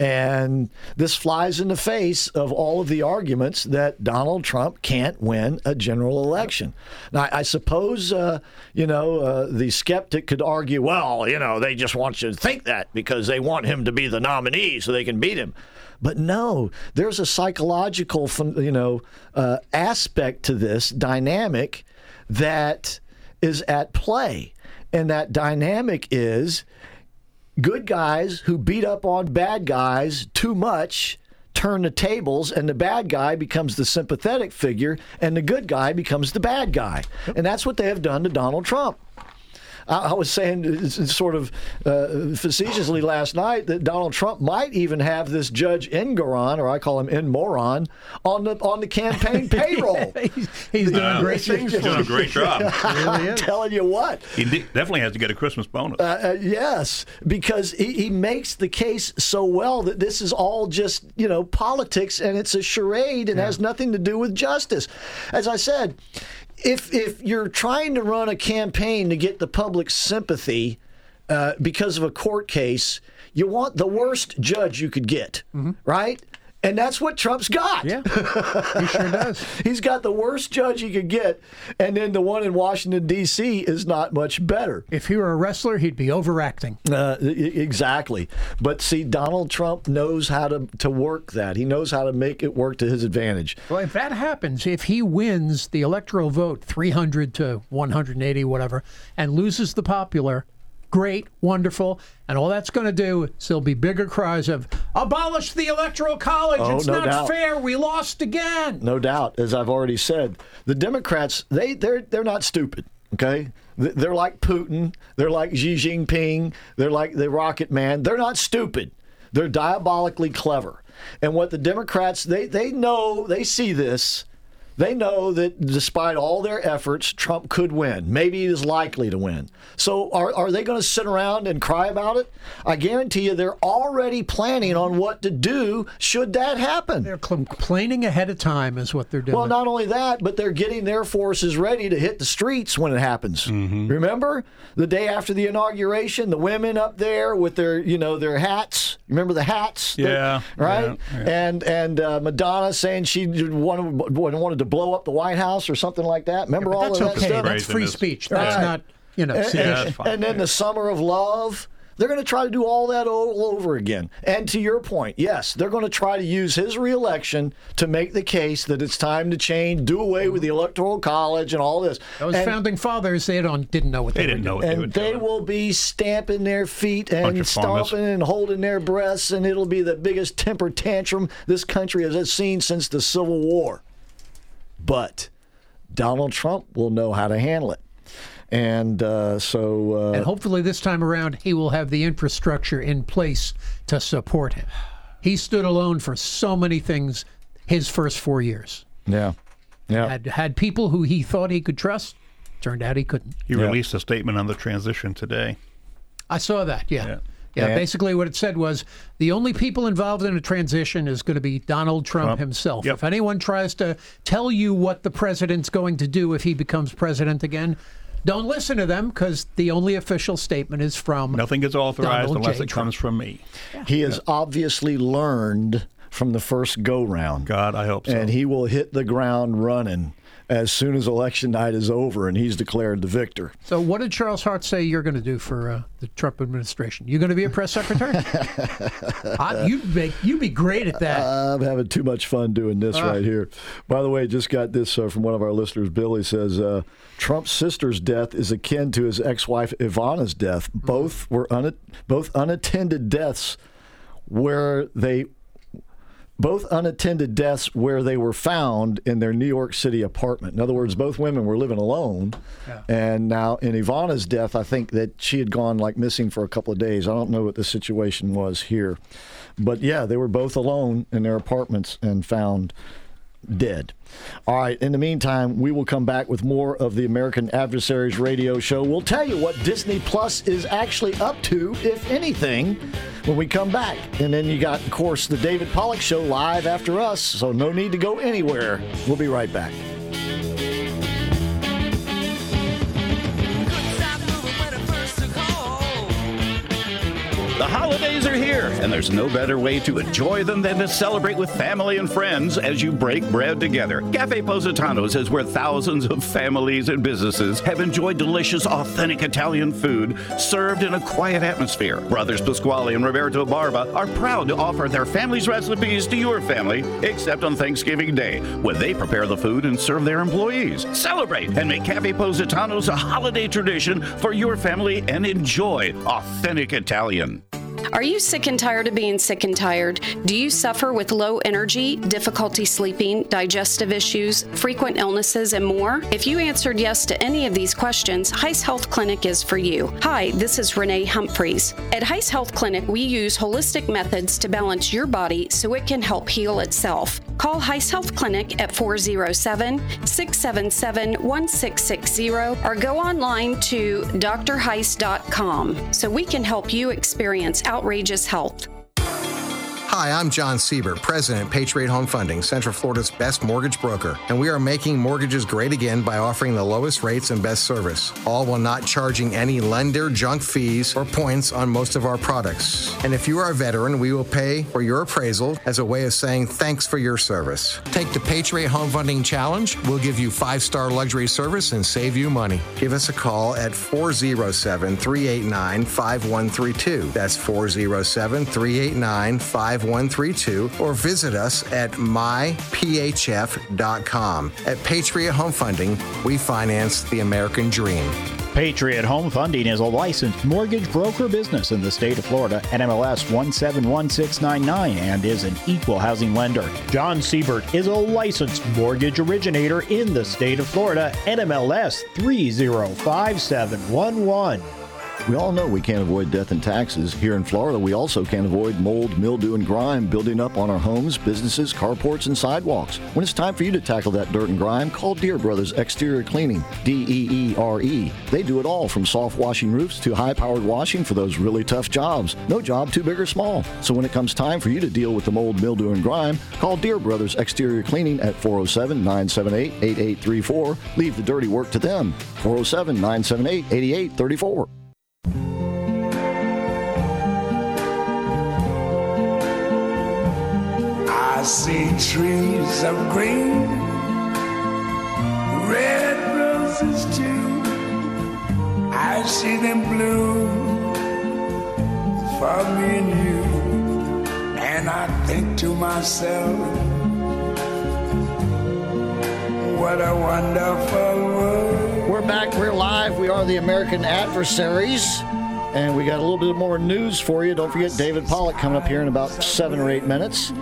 And this flies in the face of all of the arguments that Donald Trump can't win a general election. Now, I suppose, uh, you know, uh, the skeptic could argue, well, you know, they just want you to think that because they want him to be the nominee so they can beat him. But no, there's a psychological, you know, uh, aspect to this dynamic that is at play. And that dynamic is good guys who beat up on bad guys too much turn the tables and the bad guy becomes the sympathetic figure and the good guy becomes the bad guy. And that's what they have done to Donald Trump. I, was saying sort of uh, facetiously last night that Donald Trump might even have this Judge Engoron, or I call him Enmoron, on the on the campaign payroll. he's, he's doing yeah. great things. He's doing a great job. I'm telling you what. He definitely has to get a Christmas bonus. Uh, uh, yes, because he, he makes the case so well that this is all just you know politics and it's a charade and yeah. has nothing to do with justice. As I said, if if you're trying to run a campaign to get the public's sympathy uh, because of a court case, you want the worst judge you could get, mm-hmm. right? And that's what Trump's got. Yeah, he sure does. He's got the worst judge he could get, and then the one in Washington D.C. is not much better. If he were a wrestler, he'd be overacting. Uh, exactly. But see, Donald Trump knows how to to work that. He knows how to make it work to his advantage. Well, if that happens, if he wins the electoral vote, three hundred to one hundred and eighty, whatever, and loses the popular, great, wonderful. And all that's going to do is there'll be bigger cries of abolish the electoral college. Oh, it's no not doubt. fair. We lost again. No doubt, as I've already said, the Democrats they they're they're not stupid. Okay, they're like Putin. They're like Xi Jinping. They're like the Rocket Man. They're not stupid. They're diabolically clever. And what the Democrats they they know they see this they know that despite all their efforts, Trump could win. Maybe he is likely to win. So are, are they going to sit around and cry about it? I guarantee you they're already planning on what to do should that happen. They're complaining ahead of time, is what they're doing. Well, not only that, but they're getting their forces ready to hit the streets when it happens. Mm-hmm. Remember the day after the inauguration, the women up there with their, you know, their hats. Remember the hats? Yeah. right? Yeah, yeah. And and uh, Madonna saying she wanted, wanted to to blow up the White House or something like that. Remember yeah, all of that okay. stuff? That's free speech. That's right. not, you know. And, and, and then the summer of love. They're going to try to do all that all over again. And to your point, yes, they're going to try to use his reelection to make the case that it's time to change, do away with the electoral college and all this. Those and, founding fathers, they don't didn't know what they, they didn't know. What and they, they will be stamping their feet and stomping and holding their breaths, and it'll be the biggest temper tantrum this country has seen since the Civil War. But Donald Trump will know how to handle it. And uh, so. Uh, and hopefully this time around, he will have the infrastructure in place to support him. He stood alone for so many things his first four years. Yeah. Yeah. Had, had people who he thought he could trust. Turned out he couldn't. He yeah. released a statement on the transition today. I saw that, yeah. yeah. Yeah, and basically what it said was the only people involved in a transition is going to be Donald Trump, Trump. himself. Yep. If anyone tries to tell you what the president's going to do if he becomes president again, don't listen to them because the only official statement is from nothing gets authorized Donald unless J. it Trump. comes from me. Yeah. He has obviously learned from the first go round. God, I hope so. And he will hit the ground running. As soon as election night is over and he's declared the victor. So, what did Charles Hart say you're going to do for uh, the Trump administration? You're going to be a press secretary? I, you'd make you'd be great at that. I'm having too much fun doing this Ah. right here. By the way, just got this uh, from one of our listeners. Billy says uh, Trump's sister's death is akin to his ex-wife Ivana's death. Both were un- both unattended deaths where they both unattended deaths where they were found in their New York City apartment. In other words, both women were living alone. And now in Ivana's death, I think that she had gone like missing for a couple of days. I don't know what the situation was here. But yeah, they were both alone in their apartments and found dead. All right, in the meantime, we will come back with more of the American Adversaries radio show. We'll tell you what Disney Plus is actually up to, if anything, when we come back. And then you got, of course, the David Pollock show live after us, so no need to go anywhere. We'll be right back. The holidays are here, and there's no better way to enjoy them than to celebrate with family and friends as you break bread together. Cafe Positano's is where thousands of families and businesses have enjoyed delicious, authentic Italian food served in a quiet atmosphere. Brothers Pasquale and Roberto Barba are proud to offer their family's recipes to your family, except on Thanksgiving Day, when they prepare the food and serve their employees. Celebrate and make Cafe Positano's a holiday tradition for your family and enjoy authentic Italian. Are you sick and tired of being sick and tired? Do you suffer with low energy, difficulty sleeping, digestive issues, frequent illnesses, and more? If you answered yes to any of these questions, Heiss Health Clinic is for you. Hi, this is Renee Humphreys. At Heiss Health Clinic, we use holistic methods to balance your body so it can help heal itself. Call Heiss Health Clinic at 407 677 1660 or go online to drheiss.com so we can help you experience outrageous health. Hi, I'm John Siebert, President, Patriot Home Funding, Central Florida's best mortgage broker, and we are making mortgages great again by offering the lowest rates and best service, all while not charging any lender junk fees or points on most of our products. And if you are a veteran, we will pay for your appraisal as a way of saying thanks for your service. Take the Patriot Home Funding Challenge. We'll give you five-star luxury service and save you money. Give us a call at 407-389-5132. That's 407-389-5132 or visit us at myphf.com. At Patriot Home Funding, we finance the American dream. Patriot Home Funding is a licensed mortgage broker business in the state of Florida, NMLS 171699, and is an equal housing lender. John Siebert is a licensed mortgage originator in the state of Florida, NMLS 305711. We all know we can't avoid death and taxes. Here in Florida, we also can't avoid mold, mildew, and grime building up on our homes, businesses, carports, and sidewalks. When it's time for you to tackle that dirt and grime, call Deere Brothers Exterior Cleaning, D E E R E. They do it all from soft washing roofs to high powered washing for those really tough jobs. No job too big or small. So when it comes time for you to deal with the mold, mildew, and grime, call Deere Brothers Exterior Cleaning at 407 978 8834. Leave the dirty work to them. 407 978 8834. I see trees of green, red roses too. I see them bloom for me and you. And I think to myself, what a wonderful world. We're back. We're live. We are the American Adversaries. And we got a little bit more news for you. Don't forget David Pollock coming up here in about seven or eight minutes.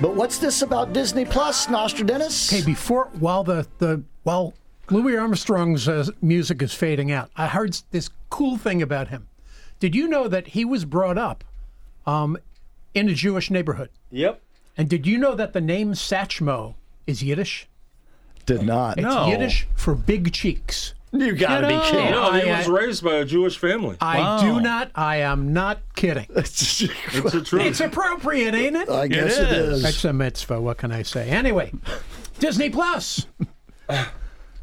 But what's this about Disney Plus, Nostradamus? Okay, before while the the while Louis Armstrong's uh, music is fading out, I heard this cool thing about him. Did you know that he was brought up um, in a Jewish neighborhood? Yep. And did you know that the name Satchmo is Yiddish? Did not. It's Yiddish for big cheeks. You gotta be kidding. No, he I- was raised by a Jewish family. I do not. I am not kidding. It's the truth. It's appropriate, ain't it? I guess it is. It's a mitzvah. What can I say? Anyway, Disney Plus.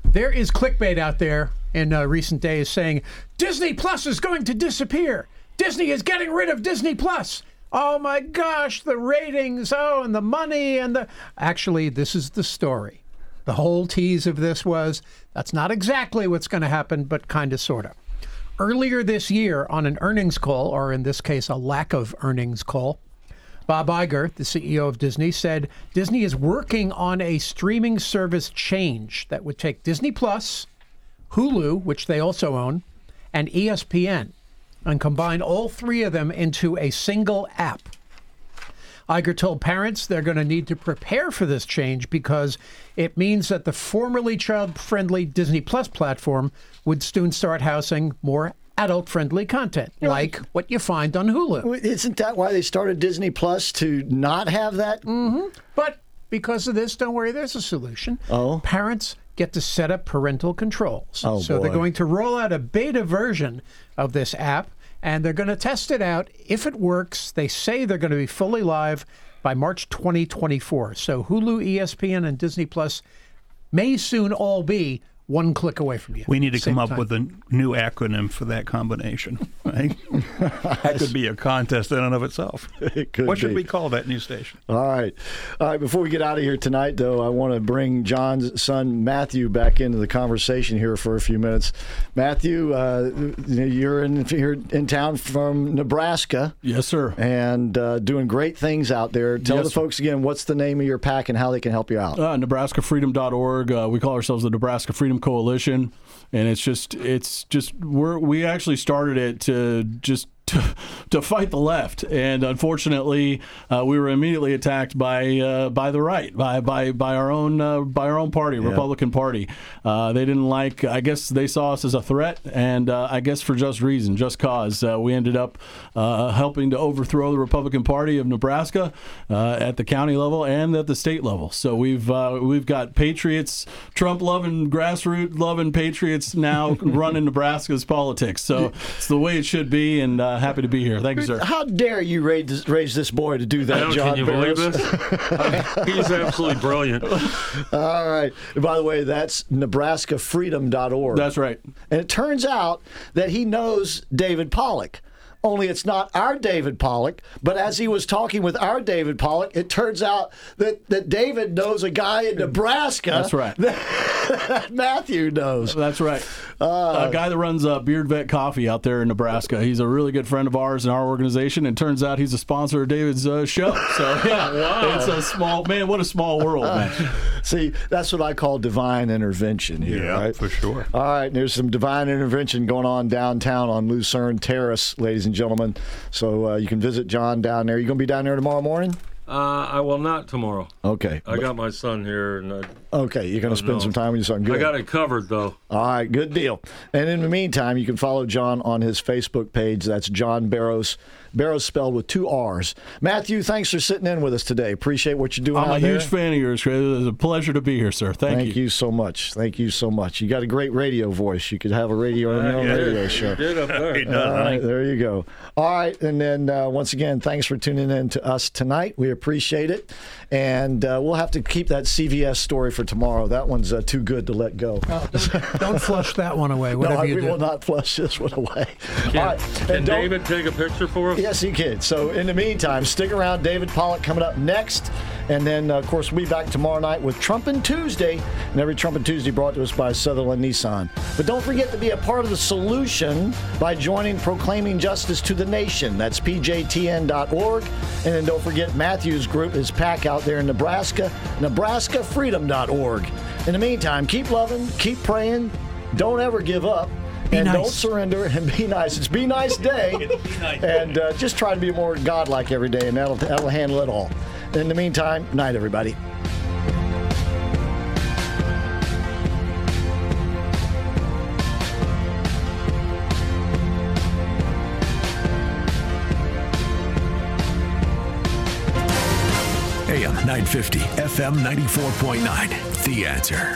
There is clickbait out there in uh, recent days saying Disney Plus is going to disappear. Disney is getting rid of Disney Plus. Oh my gosh, the ratings, oh, and the money, and the. Actually, this is the story. The whole tease of this was that's not exactly what's going to happen, but kind of, sort of. Earlier this year, on an earnings call, or in this case, a lack of earnings call, Bob Iger, the CEO of Disney, said Disney is working on a streaming service change that would take Disney Plus, Hulu, which they also own, and ESPN, and combine all three of them into a single app. Iger told parents they're going to need to prepare for this change because it means that the formerly child friendly Disney Plus platform would soon start housing more adult friendly content, like what you find on Hulu. Isn't that why they started Disney Plus to not have that? Mm-hmm. But because of this, don't worry, there's a solution. Oh. Parents get to set up parental controls. Oh, so they're going to roll out a beta version of this app and they're going to test it out. If it works, they say they're going to be fully live by March 2024. So Hulu, ESPN, and Disney Plus may soon all be one click away from you. We need to come up time. with a new acronym for that combination. Right? that could be a contest in and of itself. It could what should we call that new station? All right. All right. Before we get out of here tonight, though, I want to bring John's son, Matthew, back into the conversation here for a few minutes. Matthew, uh, you're in, you're in town from Nebraska. Yes, sir. And uh, doing great things out there. Tell Yes, the sir. folks again what's the name of your pack and how they can help you out. Uh, NebraskaFreedom.org. Uh, we call ourselves the Nebraska Freedom Coalition, and it's just it's just we're we actually started it to just. To, to fight the left, and unfortunately, uh, we were immediately attacked by uh, by the right, by by by our own uh, by our own party, Republican Party. Uh, they didn't like. I guess they saw us as a threat, and uh, I guess for just reason, just cause, uh, we ended up uh, helping to overthrow the Republican Party of Nebraska uh, at the county level and at the state level. So we've uh, we've got patriots, Trump loving, grassroots loving patriots now running Nebraska's politics. So it's the way it should be, and uh, happy to be here. Thank you, sir. How dare you raise this, raise this boy to do that, Now, John? can you believe Barros? this? He's absolutely brilliant. All right. By the way, that's NebraskaFreedom.org. That's right. And it turns out that he knows David Pollock. Only it's not our David Pollock, but as he was talking with our David Pollock, it turns out that, that David knows a guy in Nebraska. That's right. That Matthew knows. That's right. a guy that runs uh, Beard Vet Coffee out there in Nebraska. He's a really good friend of ours in our organization, and turns out he's a sponsor of David's uh, show. So yeah, Wow. it's a small man. What a small world, man. See, that's what I call divine intervention here, Yeah, right? for sure. All right, there's some divine intervention going on downtown on Lucerne Terrace, ladies and gentlemen. So uh, you can visit John down there. You going to be down there tomorrow morning? Uh, I will not tomorrow. Okay. I got my son here, and I, Okay, you're going to spend know. some time with your son. Good. I got it covered though. All right, good deal. And in the meantime, you can follow John on his Facebook page. That's John Barros. Barros spelled with two R's. Matthew, thanks for sitting in with us today. Appreciate what you're doing I'm out a there. huge fan of yours, Chris. It was a pleasure to be here, sir. Thank, Thank you. so much. Thank you so much. You got a great radio voice. You could have a radio on your own Yeah, radio you show. did up there. He does, All right, honey. there you go. All right, and then uh, once again, thanks for tuning in to us tonight. We appreciate it, and uh, we'll have to keep that CVS story for tomorrow. That one's uh, too good to let go. Don't flush that one away, no, whatever I- you we do. will not flush this one away. Can, All right, can and David take a picture for us? Yes, he can. So, in the meantime, stick around. David Pollock coming up next. And then, uh, of course, we'll be back tomorrow night with Trumpin' Tuesday. And every Trumpin' Tuesday brought to us by Sutherlin Nissan. But don't forget to be a part of the solution by joining Proclaiming Justice to the Nation. That's pjtn.org. And then don't forget Matthew's group, his pack out there in Nebraska, nebraskafreedom.org. In the meantime, keep loving, keep praying, don't ever give up. Be and nice. don't surrender and be nice. It's be nice day, and uh, just try to be more godlike every day, and that'll that'll handle it all. In the meantime, night everybody. AM 950, FM 94.9. The answer.